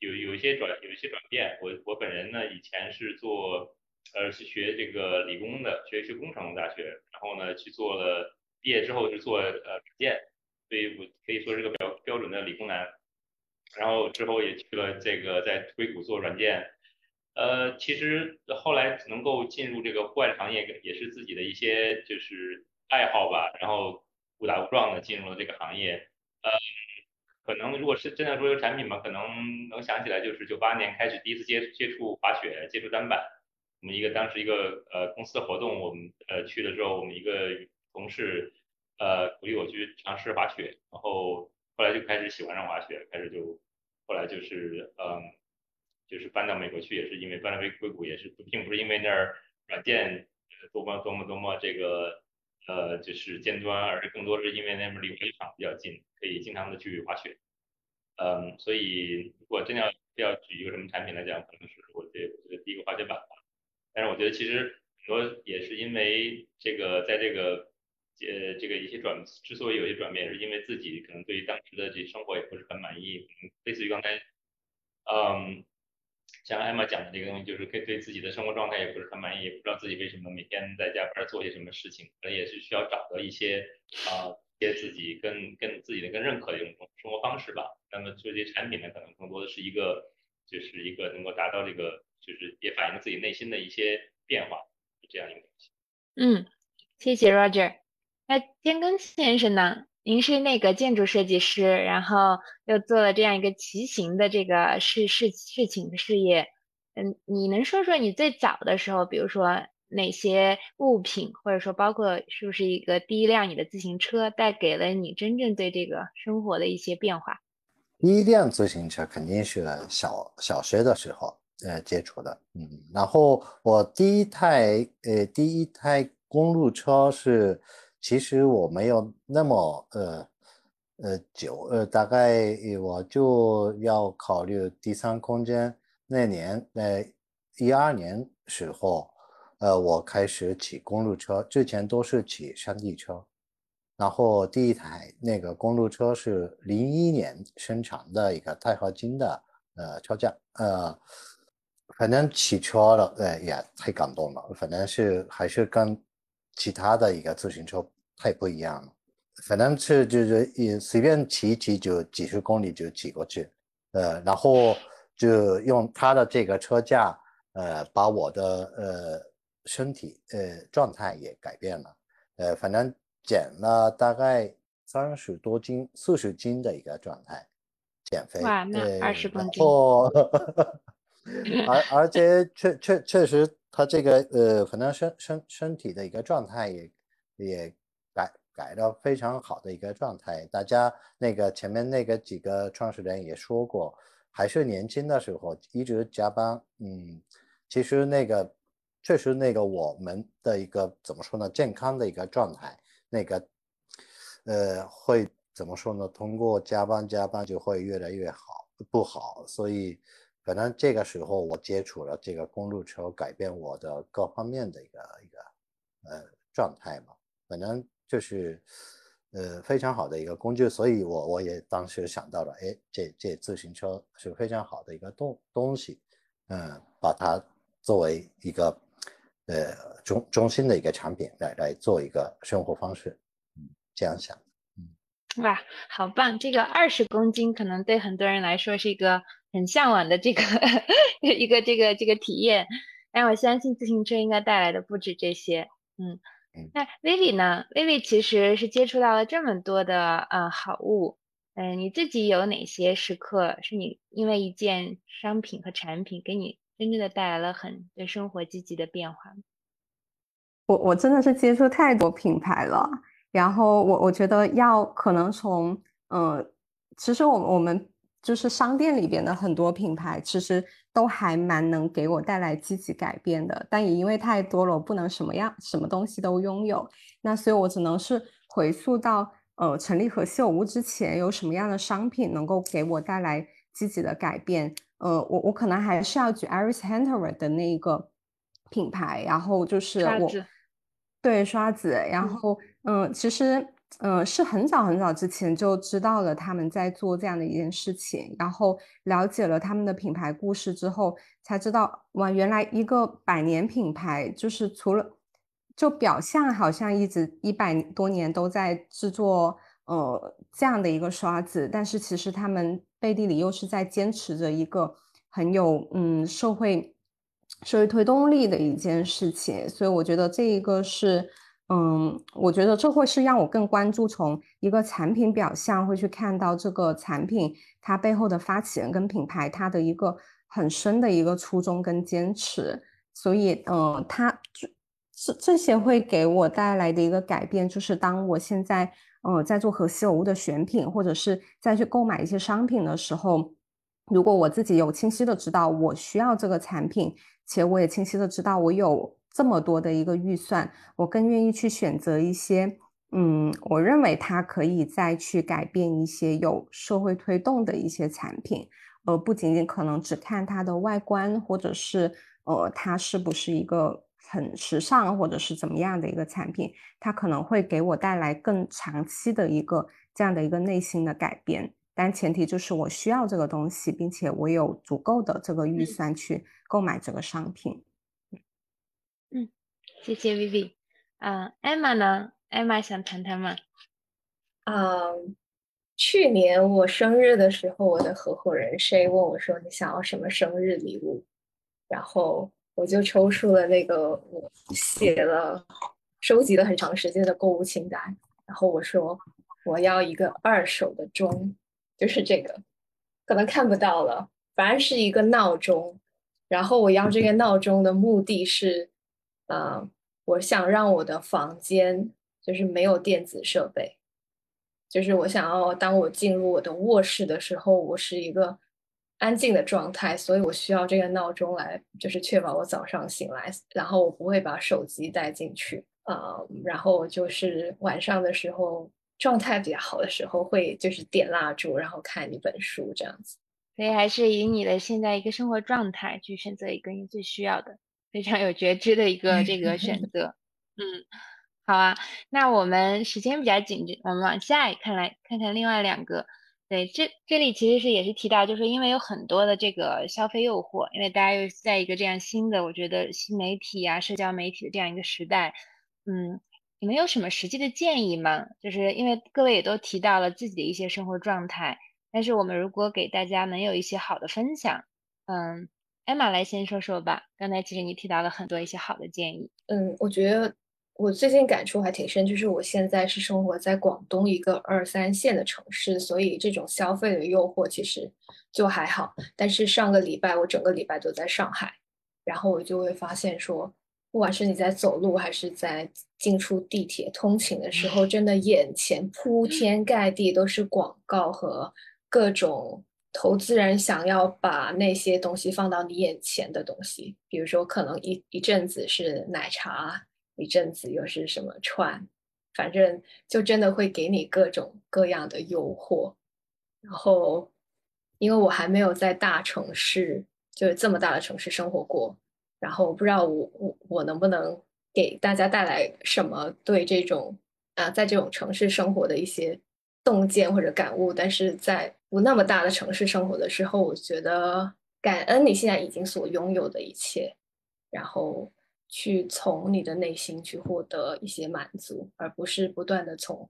有有一些转有一些转变。我我本人呢以前是做呃是学这个理工的，学学工程大学，然后呢去做了毕业之后是做呃软件，所以我可以说是个标标准的理工男。然后之后也去了这个在硅谷做软件，呃其实后来能够进入这个户外行业也是自己的一些就是。爱好吧，然后误打误撞的进入了这个行业。呃，可能如果是真的说有产品嘛，可能能想起来就是九八年开始第一次接接触滑雪，接触单板。我们一个当时一个呃公司的活动，我们呃去了之后，我们一个同事呃鼓励我去尝试滑雪，然后后来就开始喜欢上滑雪，开始就后来就是嗯就是搬到美国去，也是因为搬到硅硅谷也是并不是因为那儿软件多么多么多么这个。呃，就是尖端，而且更多是因为那边离滑雪场比较近，可以经常的去滑雪。嗯，所以如果真要非要举一个什么产品来讲，可能是我这我觉得第一个滑雪板吧。但是我觉得其实很多也是因为这个，在这个呃这个一些转，之所以有些转变，是因为自己可能对于当时的这生活也不是很满意，类似于刚才，嗯。像艾玛讲的这个东西，就是对对自己的生活状态也不是很满意，也不知道自己为什么每天在加班做些什么事情，可能也是需要找到一些啊，一些自己更更自己的更认可的一种生活方式吧。那么这些产品呢，可能更多的是一个，就是一个能够达到这个，就是也反映自己内心的一些变化，这样一个东西。嗯，谢谢 Roger。那天根先生呢？您是那个建筑设计师，然后又做了这样一个骑行的这个事事事情事业，嗯，你能说说你最早的时候，比如说哪些物品，或者说包括是不是一个第一辆你的自行车，带给了你真正对这个生活的一些变化？第一辆自行车肯定是小小学的时候呃接触的，嗯，然后我第一台呃第一台公路车是。其实我没有那么呃呃久呃，大概我就要考虑第三空间那年呃一二年时候，呃我开始骑公路车，之前都是骑山地车，然后第一台那个公路车是零一年生产的一个钛合金的呃车架呃，反正骑车了，对，也太感动了。反正是还是跟其他的一个自行车太不一样了。反正是就是也随便骑一骑就几十公里就骑过去，呃，然后就用他的这个车架，呃，把我的呃身体呃状态也改变了，呃，反正减了大概三十多斤、四十斤的一个状态，减肥。哇，那二十公斤。而而且确确确实，他这个呃，可能身身身体的一个状态也也改改到非常好的一个状态。大家那个前面那个几个创始人也说过，还是年轻的时候一直加班，嗯，其实那个确实那个我们的一个怎么说呢，健康的一个状态，那个呃会怎么说呢？通过加班加班就会越来越好不好，所以。可能这个时候我接触了这个公路车，改变我的各方面的一个一个呃状态嘛。反正就是呃非常好的一个工具，所以我我也当时想到了，哎，这这自行车是非常好的一个东东西，嗯，把它作为一个呃中中心的一个产品来来做一个生活方式，嗯，这样想，嗯，哇，好棒！这个二十公斤可能对很多人来说是一个。很向往的这个 一个这个这个体验，但我相信自行车应该带来的不止这些。嗯，那 Vivi 呢？Vivi 其实是接触到了这么多的呃好物，嗯，你自己有哪些时刻是你因为一件商品和产品给你真正的带来了很对生活积极的变化？我我真的是接触太多品牌了，然后我我觉得要可能从嗯，其实我我们。就是商店里边的很多品牌，其实都还蛮能给我带来积极改变的，但也因为太多了，我不能什么样什么东西都拥有，那所以我只能是回溯到呃成立和秀屋之前有什么样的商品能够给我带来积极的改变。呃，我我可能还是要举 Iris Hunter 的那个品牌，然后就是我对刷子，然后嗯，其实。嗯，是很早很早之前就知道了他们在做这样的一件事情，然后了解了他们的品牌故事之后，才知道哇，原来一个百年品牌就是除了就表象好像一直一百多年都在制作呃这样的一个刷子，但是其实他们背地里又是在坚持着一个很有嗯社会社会推动力的一件事情，所以我觉得这一个是。嗯，我觉得这会是让我更关注从一个产品表象会去看到这个产品它背后的发起人跟品牌它的一个很深的一个初衷跟坚持。所以，嗯，它这这些会给我带来的一个改变，就是当我现在嗯在做和稀有物的选品，或者是再去购买一些商品的时候，如果我自己有清晰的知道我需要这个产品，且我也清晰的知道我有。这么多的一个预算，我更愿意去选择一些，嗯，我认为它可以再去改变一些有社会推动的一些产品，而不仅仅可能只看它的外观，或者是呃，它是不是一个很时尚或者是怎么样的一个产品，它可能会给我带来更长期的一个这样的一个内心的改变。但前提就是我需要这个东西，并且我有足够的这个预算去购买这个商品。谢谢 Vivi。啊，Emma 呢？Emma 想谈谈吗？嗯，去年我生日的时候，我的合伙人 Shay 问我说：“你想要什么生日礼物？”然后我就抽出了那个我写了、收集了很长时间的购物清单。然后我说：“我要一个二手的钟，就是这个，可能看不到了，反正是一个闹钟。然后我要这个闹钟的目的是。”呃，我想让我的房间就是没有电子设备，就是我想要当我进入我的卧室的时候，我是一个安静的状态，所以我需要这个闹钟来，就是确保我早上醒来，然后我不会把手机带进去啊，然后就是晚上的时候状态比较好的时候，会就是点蜡烛，然后看一本书这样子。所以还是以你的现在一个生活状态去选择一个你最需要的。非常有觉知的一个这个选 择，嗯，好啊，那我们时间比较紧，我们往下看来看看另外两个。对，这这里其实是也是提到，就是因为有很多的这个消费诱惑，因为大家又在一个这样新的，我觉得新媒体啊、社交媒体的这样一个时代，嗯，你们有什么实际的建议吗？就是因为各位也都提到了自己的一些生活状态，但是我们如果给大家能有一些好的分享，嗯，艾玛来先说说吧。刚才其实你提到了很多一些好的建议，嗯，我觉得。我最近感触还挺深，就是我现在是生活在广东一个二三线的城市，所以这种消费的诱惑其实就还好。但是上个礼拜我整个礼拜都在上海，然后我就会发现说，不管是你在走路还是在进出地铁通勤的时候，真的眼前铺天盖地都是广告和各种投资人想要把那些东西放到你眼前的东西，比如说可能一一阵子是奶茶。一阵子又是什么串，反正就真的会给你各种各样的诱惑。然后，因为我还没有在大城市，就是这么大的城市生活过，然后我不知道我我我能不能给大家带来什么对这种啊，在这种城市生活的一些洞见或者感悟。但是在不那么大的城市生活的时候，我觉得感恩你现在已经所拥有的一切，然后。去从你的内心去获得一些满足，而不是不断的从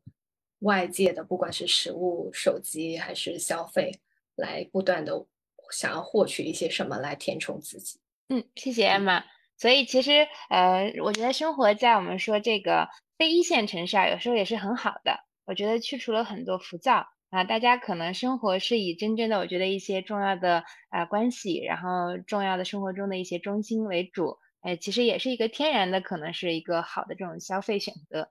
外界的，不管是食物、手机还是消费，来不断的想要获取一些什么来填充自己。嗯，谢谢艾玛。所以其实呃，我觉得生活在我们说这个非一线城市啊，有时候也是很好的。我觉得去除了很多浮躁啊，大家可能生活是以真正的我觉得一些重要的啊关系，然后重要的生活中的一些中心为主。哎，其实也是一个天然的，可能是一个好的这种消费选择。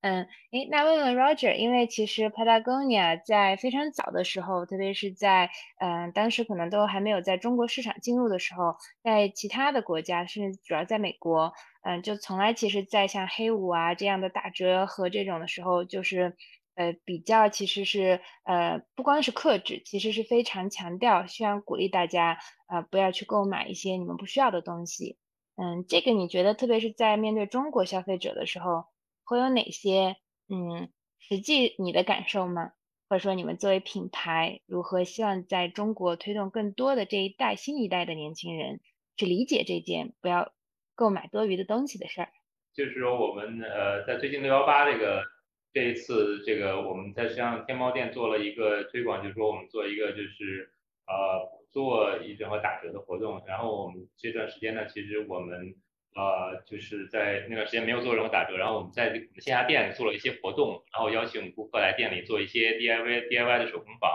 嗯，哎，那问问 Roger，因为其实 Patagonia 在非常早的时候，特别是在嗯当时可能都还没有在中国市场进入的时候，在其他的国家，甚至主要在美国，嗯，就从来其实，在像黑五啊这样的打折和这种的时候，就是呃比较其实是呃不光是克制，其实是非常强调，希望鼓励大家呃不要去购买一些你们不需要的东西。嗯，这个你觉得，特别是在面对中国消费者的时候，会有哪些嗯实际你的感受吗？或者说，你们作为品牌，如何希望在中国推动更多的这一代新一代的年轻人去理解这件不要购买多余的东西的事儿？就是说，我们呃在最近六幺八这个这一次这个我们在实际上天猫店做了一个推广，就是说我们做一个就是呃。做一整个打折的活动，然后我们这段时间呢，其实我们呃就是在那段时间没有做任何打折，然后我们在线下店做了一些活动，然后邀请顾客来店里做一些 DIY DIY 的手工坊，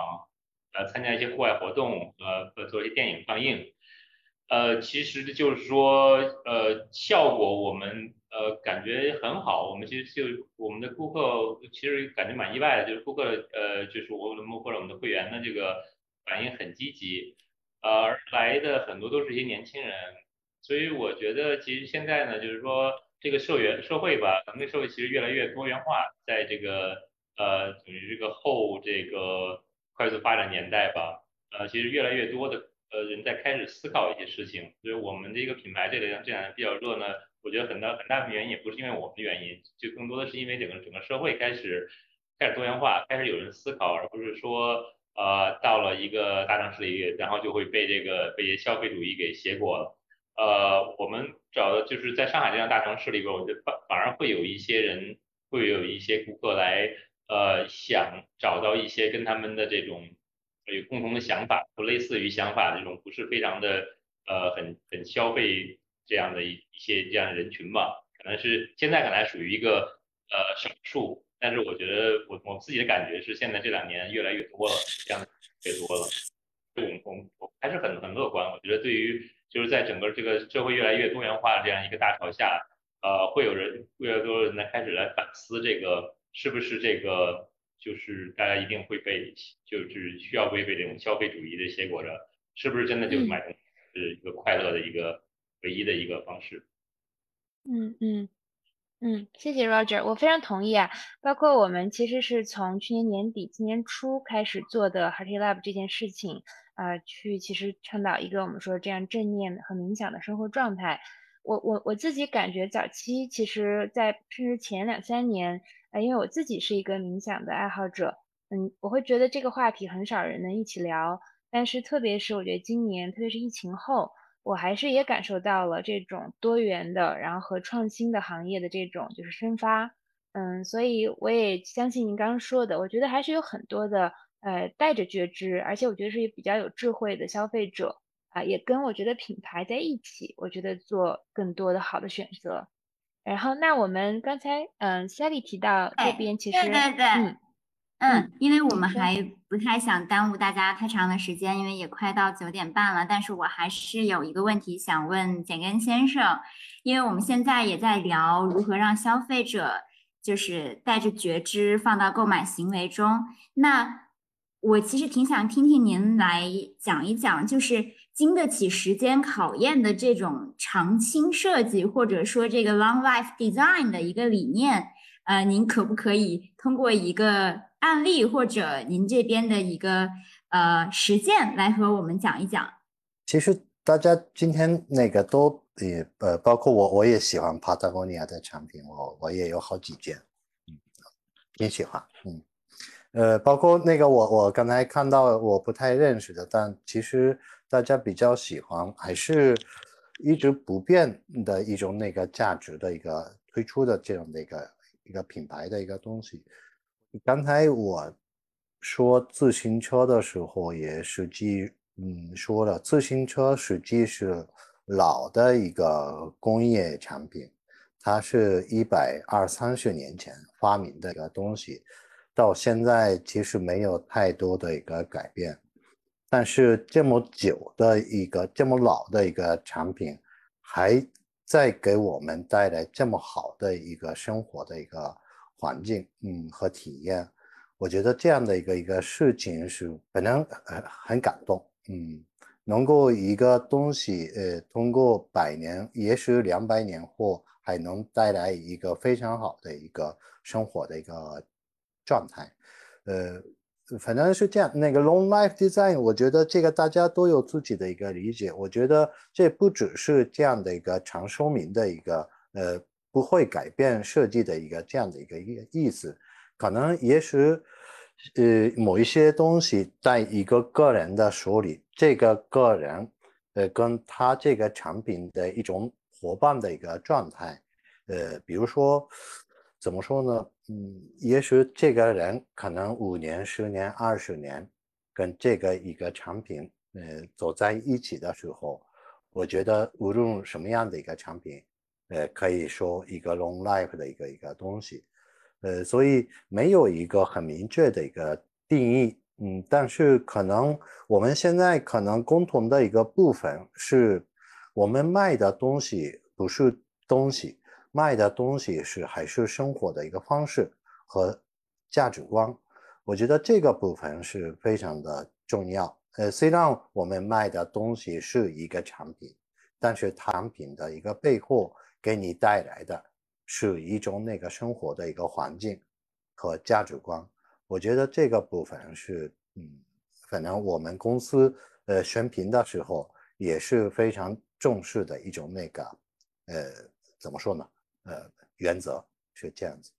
呃参加一些户外活动，呃做一些电影放映，呃其实就是说呃效果我们呃感觉很好，我们其实就我们的顾客其实感觉蛮意外的，就是顾客呃就是我们或者我们的会员的这个反应很积极。呃，来的很多都是一些年轻人，所以我觉得其实现在呢，就是说这个社员社会吧，咱们的社会其实越来越多元化，在这个呃等于这个后这个快速发展年代吧，呃，其实越来越多的呃人在开始思考一些事情，所以我们的一个品牌这个这两年比较热呢，我觉得很大很大的原因也不是因为我们的原因，就更多的是因为整个整个社会开始开始多元化，开始有人思考，而不是说。呃，到了一个大城市里，然后就会被这个被消费主义给挟裹了。呃，我们找的就是在上海这样大城市里边，我觉得反反而会有一些人，会有一些顾客来，呃，想找到一些跟他们的这种有共同的想法，不类似于想法这种不是非常的呃很很消费这样的一一些这样的人群吧，可能是现在可能还属于一个呃少数。但是我觉得我我自己的感觉是，现在这两年越来越多了，这样越多了。我我我还是很很乐观。我觉得对于就是在整个这个社会越来越多元化的这样一个大潮下，呃，会有人越来越多人来开始来反思这个是不是这个就是大家一定会被就是需要被被这种消费主义的结果的，是不是真的就买东西是一个快乐的一个唯一的一个方式？嗯嗯。嗯，谢谢 Roger，我非常同意啊。包括我们其实是从去年年底、今年初开始做的 Hearty Lab 这件事情，啊，去其实倡导一个我们说这样正念和冥想的生活状态。我我我自己感觉早期其实，在甚至前两三年，啊，因为我自己是一个冥想的爱好者，嗯，我会觉得这个话题很少人能一起聊，但是特别是我觉得今年，特别是疫情后，我还是也感受到了这种多元的，然后和创新的行业的这种就是生发。嗯，所以我也相信您刚刚说的，我觉得还是有很多的呃带着觉知，而且我觉得是比较有智慧的消费者啊，也跟我觉得品牌在一起，我觉得做更多的好的选择。然后，那我们刚才嗯，Sally 提到这边其实对对对，嗯嗯，因为我们还不太想耽误大家太长的时间，因为也快到九点半了。但是我还是有一个问题想问简根先生，因为我们现在也在聊如何让消费者就是带着觉知放到购买行为中。那我其实挺想听听您来讲一讲，就是经得起时间考验的这种长青设计，或者说这个 long life design 的一个理念。呃，您可不可以通过一个案例或者您这边的一个呃实践来和我们讲一讲？其实大家今天那个都也呃，包括我，我也喜欢 Patagonia 的产品，我我也有好几件，嗯，挺喜欢，嗯，呃，包括那个我我刚才看到我不太认识的，但其实大家比较喜欢，还是一直不变的一种那个价值的一个推出的这样的一个。一个品牌的一个东西。刚才我说自行车的时候，也实际嗯说了，自行车实际是老的一个工业产品，它是一百二三十年前发明的一个东西，到现在其实没有太多的一个改变。但是这么久的一个这么老的一个产品，还。在给我们带来这么好的一个生活的一个环境，嗯，和体验，我觉得这样的一个一个事情是可能呃很感动，嗯，能够一个东西呃通过百年，也许两百年后还能带来一个非常好的一个生活的一个状态，呃。反正是这样，那个 long life design，我觉得这个大家都有自己的一个理解。我觉得这不只是这样的一个长寿命的一个，呃，不会改变设计的一个这样的一个意意思。可能也许，呃，某一些东西在一个个人的手里，这个个人，呃，跟他这个产品的一种伙伴的一个状态，呃，比如说。怎么说呢？嗯，也许这个人可能五年、十年、二十年，跟这个一个产品，呃，走在一起的时候，我觉得无论什么样的一个产品，呃，可以说一个 long life 的一个一个东西，呃，所以没有一个很明确的一个定义，嗯，但是可能我们现在可能共同的一个部分是，我们卖的东西不是东西。卖的东西是还是生活的一个方式和价值观，我觉得这个部分是非常的重要。呃，虽然我们卖的东西是一个产品，但是产品的一个背后给你带来的是一种那个生活的一个环境和价值观。我觉得这个部分是，嗯，可能我们公司呃选品的时候也是非常重视的一种那个，呃，怎么说呢？呃，原则是这样子。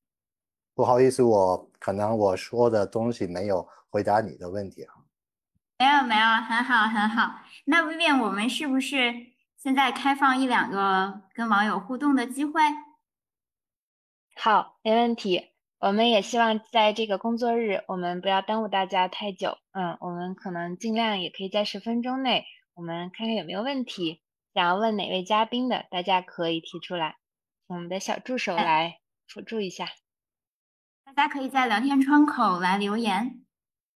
不好意思，我可能我说的东西没有回答你的问题啊。没有没有，很好很好。那魏燕我们是不是现在开放一两个跟网友互动的机会？好，没问题。我们也希望在这个工作日，我们不要耽误大家太久。嗯，我们可能尽量也可以在十分钟内，我们看看有没有问题想要问哪位嘉宾的，大家可以提出来。我们的小助手来辅助一下，大家可以在聊天窗口来留言。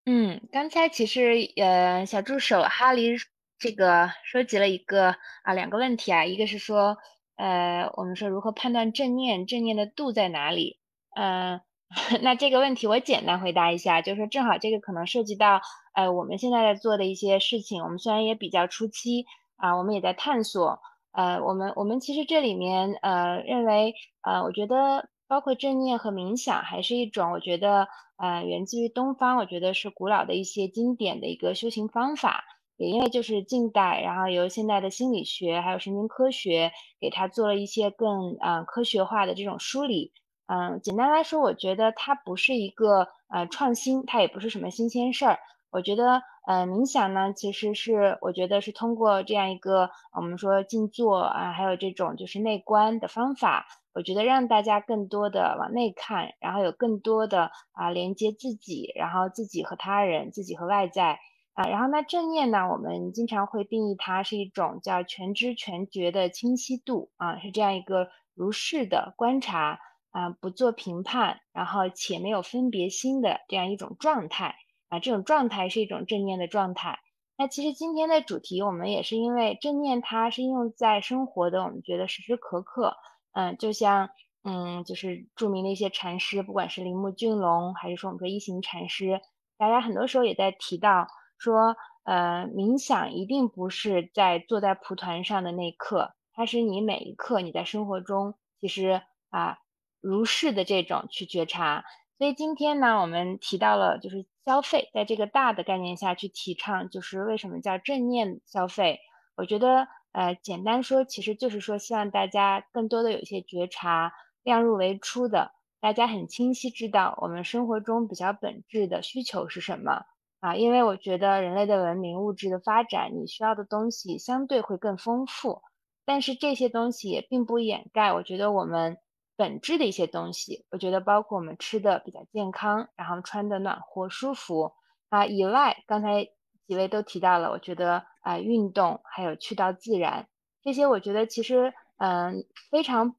嗯，刚才其实呃，小助手哈利这个收集了一个啊两个问题啊，一个是说呃，我们说如何判断正念，正念的度在哪里？嗯，那这个问题我简单回答一下，就是说正好这个可能涉及到呃我们现在在做的一些事情，我们虽然也比较初期啊，我们也在探索。呃，我们我们其实这里面呃认为呃，我觉得包括正念和冥想还是一种，我觉得呃源自于东方，我觉得是古老的一些经典的一个修行方法。也因为就是近代，然后由现代的心理学还有神经科学给它做了一些更呃科学化的这种梳理，嗯，简单来说，我觉得它不是一个呃创新，它也不是什么新鲜事儿。我觉得，呃，冥想呢，其实是我觉得是通过这样一个我们说静坐啊，还有这种就是内观的方法，我觉得让大家更多的往内看，然后有更多的啊连接自己，然后自己和他人，自己和外在啊。然后那正念呢，我们经常会定义它是一种叫全知全觉的清晰度啊，是这样一个如是的观察。啊，不做评判，然后且没有分别心的这样一种状态啊，这种状态是一种正念的状态。那其实今天的主题，我们也是因为正念它是应用在生活的，我们觉得时时刻刻，嗯，就像嗯，就是著名的一些禅师，不管是铃木俊龙，还是说我们说一行禅师，大家很多时候也在提到说，呃，冥想一定不是在坐在蒲团上的那一刻，它是你每一刻你在生活中其实啊。如是的这种去觉察，所以今天呢，我们提到了就是消费，在这个大的概念下去提倡，就是为什么叫正念消费？我觉得，呃，简单说，其实就是说，希望大家更多的有一些觉察，量入为出的，大家很清晰知道我们生活中比较本质的需求是什么啊？因为我觉得人类的文明、物质的发展，你需要的东西相对会更丰富，但是这些东西也并不掩盖，我觉得我们。本质的一些东西，我觉得包括我们吃的比较健康，然后穿的暖和舒服啊以外，刚才几位都提到了，我觉得啊运动还有去到自然这些，我觉得其实嗯非常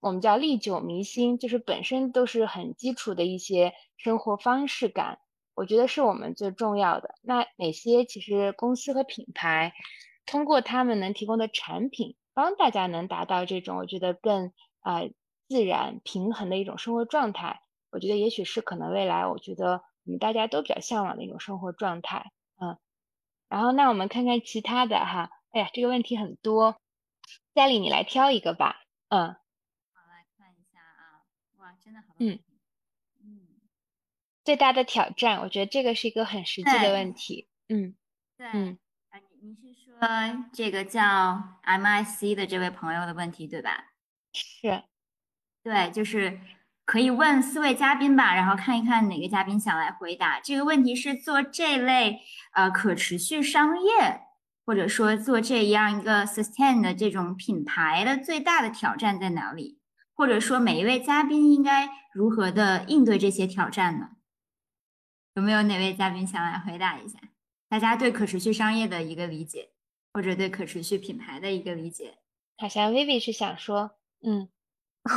我们叫历久弥新，就是本身都是很基础的一些生活方式感，我觉得是我们最重要的。那哪些其实公司和品牌通过他们能提供的产品，帮大家能达到这种我觉得更啊。自然平衡的一种生活状态，我觉得也许是可能未来，我觉得我们大家都比较向往的一种生活状态，嗯。然后那我们看看其他的哈，哎呀，这个问题很多，嘉丽你来挑一个吧，嗯。好，来看一下啊，哇，真的好多嗯，最大的挑战，我觉得这个是一个很实际的问题，嗯，对，嗯，啊，你你是说这个叫 MIC 的这位朋友的问题对吧？是。对，就是可以问四位嘉宾吧，然后看一看哪个嘉宾想来回答这个问题。是做这类呃可持续商业，或者说做这样一个 sustain 的这种品牌的最大的挑战在哪里？或者说每一位嘉宾应该如何的应对这些挑战呢？有没有哪位嘉宾想来回答一下？大家对可持续商业的一个理解，或者对可持续品牌的一个理解？好像 Vivi 是想说，嗯。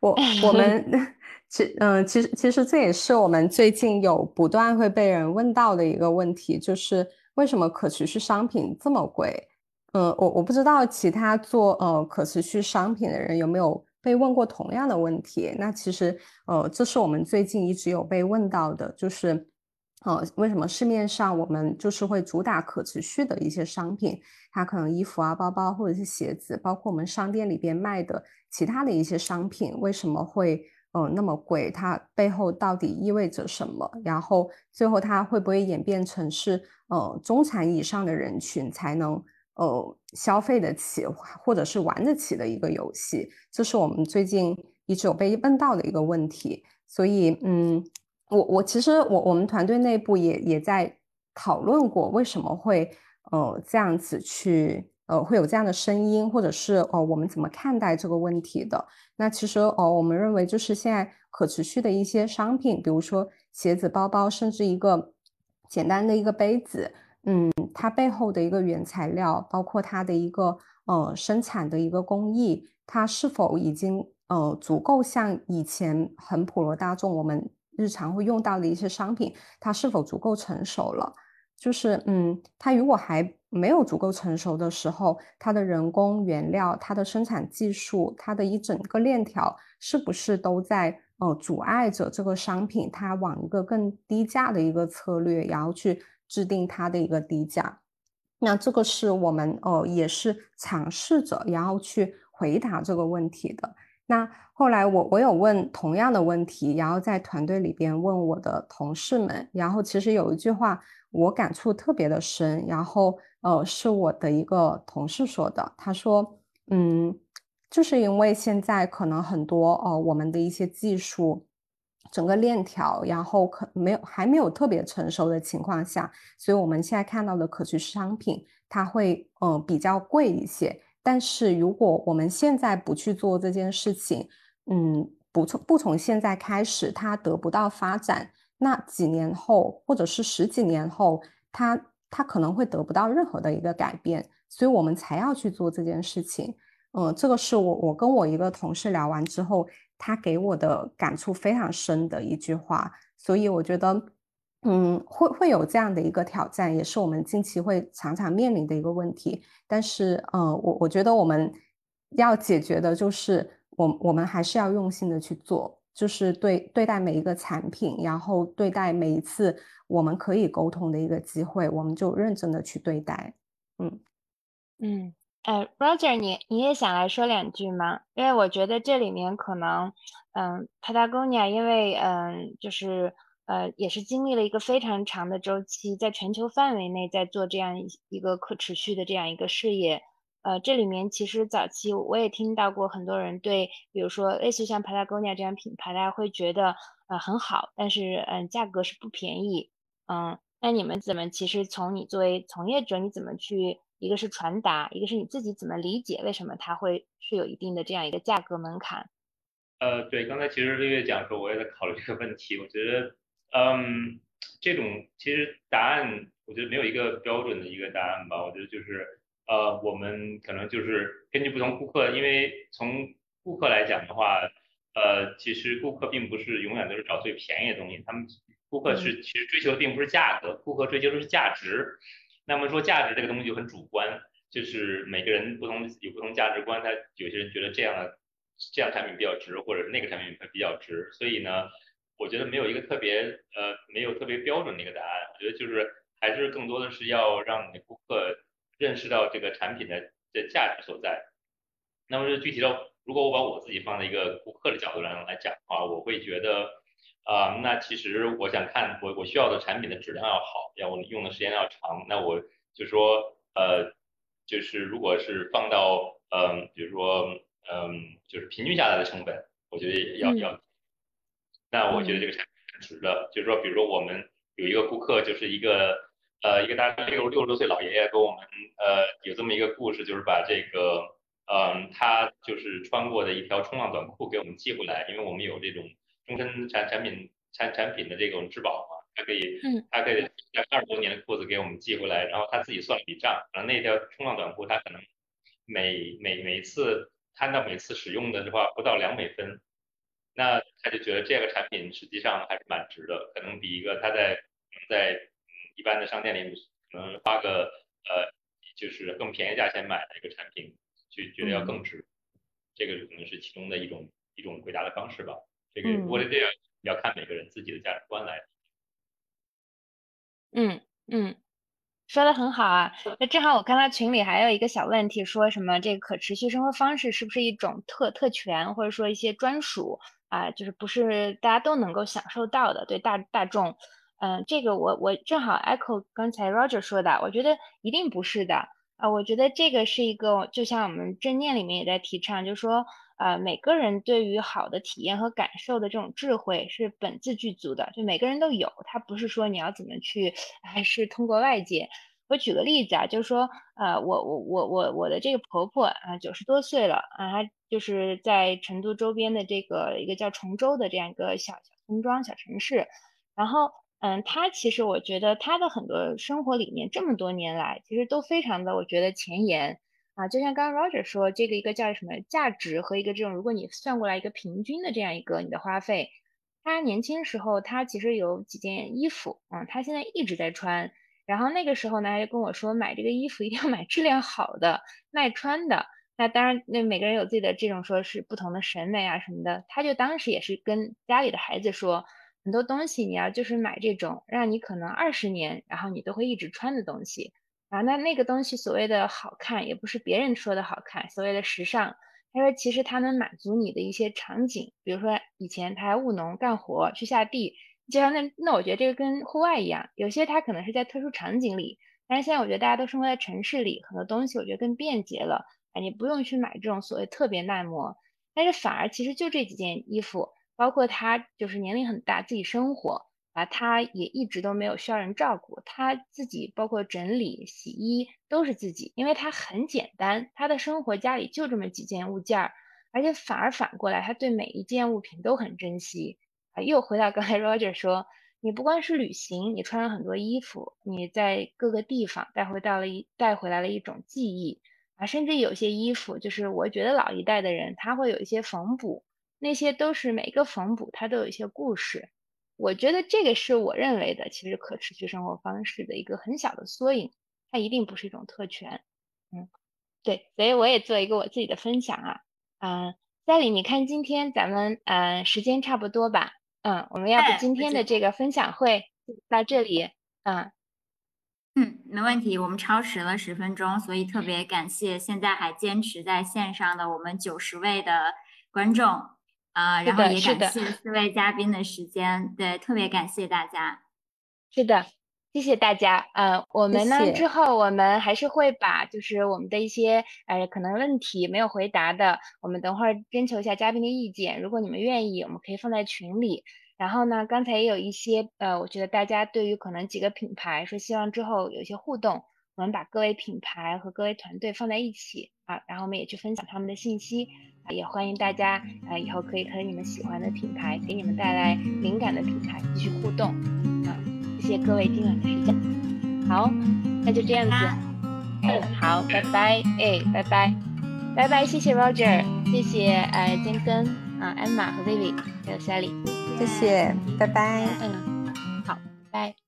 我我 我们其嗯，其实其实这也是我们最近有不断会被人问到的一个问题，就是为什么可持续商品这么贵？嗯，我我不知道其他做呃可持续商品的人有没有被问过同样的问题。那其实呃，这是我们最近一直有被问到的，就是。呃，为什么市面上我们就是会主打可持续的一些商品？它可能衣服啊、包包或者是鞋子，包括我们商店里边卖的其他的一些商品，为什么会呃那么贵？它背后到底意味着什么？然后最后它会不会演变成是呃中产以上的人群才能呃消费得起或者是玩得起的一个游戏？这是我们最近一直有被问到的一个问题。所以嗯。我我其实我我们团队内部也也在讨论过为什么会呃这样子去呃会有这样的声音，或者是哦我们怎么看待这个问题的？那其实哦我们认为就是现在可持续的一些商品，比如说鞋子、包包，甚至一个简单的一个杯子，嗯，它背后的一个原材料，包括它的一个呃生产的一个工艺，它是否已经呃足够像以前很普罗大众我们。日常会用到的一些商品，它是否足够成熟了？就是，嗯，它如果还没有足够成熟的时候，它的人工原料、它的生产技术、它的一整个链条，是不是都在呃阻碍着这个商品它往一个更低价的一个策略，然后去制定它的一个低价？那这个是我们呃也是尝试着然后去回答这个问题的。那后来我我有问同样的问题，然后在团队里边问我的同事们，然后其实有一句话我感触特别的深，然后呃是我的一个同事说的，他说，嗯，就是因为现在可能很多呃我们的一些技术。整个链条，然后可没有还没有特别成熟的情况下，所以我们现在看到的可持续商品，它会嗯比较贵一些。但是如果我们现在不去做这件事情，嗯，不从不从现在开始，它得不到发展，那几年后或者是十几年后，它它可能会得不到任何的一个改变，所以我们才要去做这件事情。嗯，这个是我我跟我一个同事聊完之后。他给我的感触非常深的一句话，所以我觉得，嗯，会会有这样的一个挑战，也是我们近期会常常面临的一个问题。但是，呃，我我觉得我们要解决的就是，我我们还是要用心的去做，就是对对待每一个产品，然后对待每一次我们可以沟通的一个机会，我们就认真的去对待。嗯嗯。呃，Roger，你你也想来说两句吗？因为我觉得这里面可能，嗯，Patagonia，因为嗯，就是呃，也是经历了一个非常长的周期，在全球范围内在做这样一一个可持续的这样一个事业。呃，这里面其实早期我也听到过很多人对，比如说类似像 Patagonia 这样品牌，大家会觉得呃很好，但是嗯，价格是不便宜。嗯，那你们怎么其实从你作为从业者，你怎么去？一个是传达，一个是你自己怎么理解，为什么它会是有一定的这样一个价格门槛？呃，对，刚才其实六月讲说，我也在考虑这个问题。我觉得，嗯，这种其实答案，我觉得没有一个标准的一个答案吧。我觉得就是，呃，我们可能就是根据不同顾客，因为从顾客来讲的话，呃，其实顾客并不是永远都是找最便宜的东西，他们顾客是其实追求的并不是价格，顾客追求的是价值。那么说价值这个东西就很主观，就是每个人不同有不同价值观，他有些人觉得这样的这样产品比较值，或者是那个产品比较值，所以呢，我觉得没有一个特别呃没有特别标准的一个答案，我觉得就是还是更多的是要让你的顾客认识到这个产品的的价值所在。那么就具体到如果我把我自己放在一个顾客的角度上来讲的话，我会觉得。啊，那其实我想看我我需要的产品的质量要好，要我用的时间要长。那我就说，呃，就是如果是放到，嗯，比如说，嗯，就是平均下来的成本，我觉得要要。那我觉得这个产品是值的。就是说，比如说我们有一个顾客，就是一个，呃，一个大概六六十多岁老爷爷，跟我们，呃，有这么一个故事，就是把这个，嗯，他就是穿过的一条冲浪短裤给我们寄回来，因为我们有这种。终身产产品产产品的这种质保嘛，他可以，嗯，他可以在二十多年的裤子给我们寄回来，然后他自己算了笔账，然后那条冲浪短裤他可能每每每次摊到每次使用的话不到两美分，那他就觉得这个产品实际上还是蛮值的，可能比一个他在在一般的商店里可能花个呃就是更便宜价钱买的一个产品，就觉得要更值，这个可能是其中的一种一种回答的方式吧。这个我得这样，要看每个人自己的价值观来。嗯嗯，说的很好啊。那正好我看到群里还有一个小问题，说什么这个可持续生活方式是不是一种特特权，或者说一些专属啊，就是不是大家都能够享受到的？对大大众，嗯，这个我我正好 echo 刚才 Roger 说的，我觉得一定不是的啊。我觉得这个是一个，就像我们正念里面也在提倡，就是说。呃，每个人对于好的体验和感受的这种智慧是本自具足的，就每个人都有，他不是说你要怎么去，还是通过外界。我举个例子啊，就是说，呃，我我我我我的这个婆婆啊，九十多岁了啊，她就是在成都周边的这个一个叫崇州的这样一个小小村庄、小城市，然后，嗯，她其实我觉得她的很多生活理念这么多年来，其实都非常的，我觉得前沿。啊，就像刚刚 Roger 说，这个一个叫什么价值和一个这种，如果你算过来一个平均的这样一个你的花费，他年轻时候他其实有几件衣服，嗯，他现在一直在穿，然后那个时候呢，他就跟我说买这个衣服一定要买质量好的、耐穿的。那当然，那每个人有自己的这种说是不同的审美啊什么的，他就当时也是跟家里的孩子说，很多东西你要就是买这种让你可能二十年，然后你都会一直穿的东西。啊，那那个东西所谓的好看，也不是别人说的好看，所谓的时尚。他说，其实它能满足你的一些场景，比如说以前他还务农干活去下地，就像那那我觉得这个跟户外一样，有些他可能是在特殊场景里，但是现在我觉得大家都生活在城市里，很多东西我觉得更便捷了，啊，你不用去买这种所谓特别耐磨。但是反而其实就这几件衣服，包括他就是年龄很大，自己生活啊，他也一直都没有需要人照顾，他自己包括整理、洗衣都是自己，因为他很简单，他的生活家里就这么几件物件儿，而且反而反过来，他对每一件物品都很珍惜啊。又回到刚才 Roger 说。你不光是旅行，你穿了很多衣服，你在各个地方带回到了一带回来了一种记忆啊，甚至有些衣服，就是我觉得老一代的人他会有一些缝补，那些都是每个缝补它都有一些故事。我觉得这个是我认为的，其实可持续生活方式的一个很小的缩影，它一定不是一种特权。嗯，对，所以我也做一个我自己的分享啊，嗯，Sally，你看今天咱们嗯时间差不多吧？嗯，我们要不今天的这个分享会到这里？嗯嗯，没问题。我们超时了十分钟，所以特别感谢现在还坚持在线上的我们九十位的观众啊，然后也感谢四位嘉宾的时间，对，特别感谢大家。是的。谢谢大家，呃，我们呢之后我们还是会把就是我们的一些呃可能问题没有回答的，我们等会儿征求一下嘉宾的意见，如果你们愿意，我们可以放在群里。然后呢，刚才也有一些呃，我觉得大家对于可能几个品牌说希望之后有一些互动，我们把各位品牌和各位团队放在一起啊，然后我们也去分享他们的信息，也欢迎大家啊以后可以和你们喜欢的品牌，给你们带来灵感的品牌继续互动啊。谢谢各位今晚的时间，好，那就这样子，嗯，好，拜拜，哎，拜拜，拜拜，谢谢 Roger，谢谢呃金根啊，Emma 和 Vivi，还有 Sally，谢谢，拜拜，嗯，好，拜拜。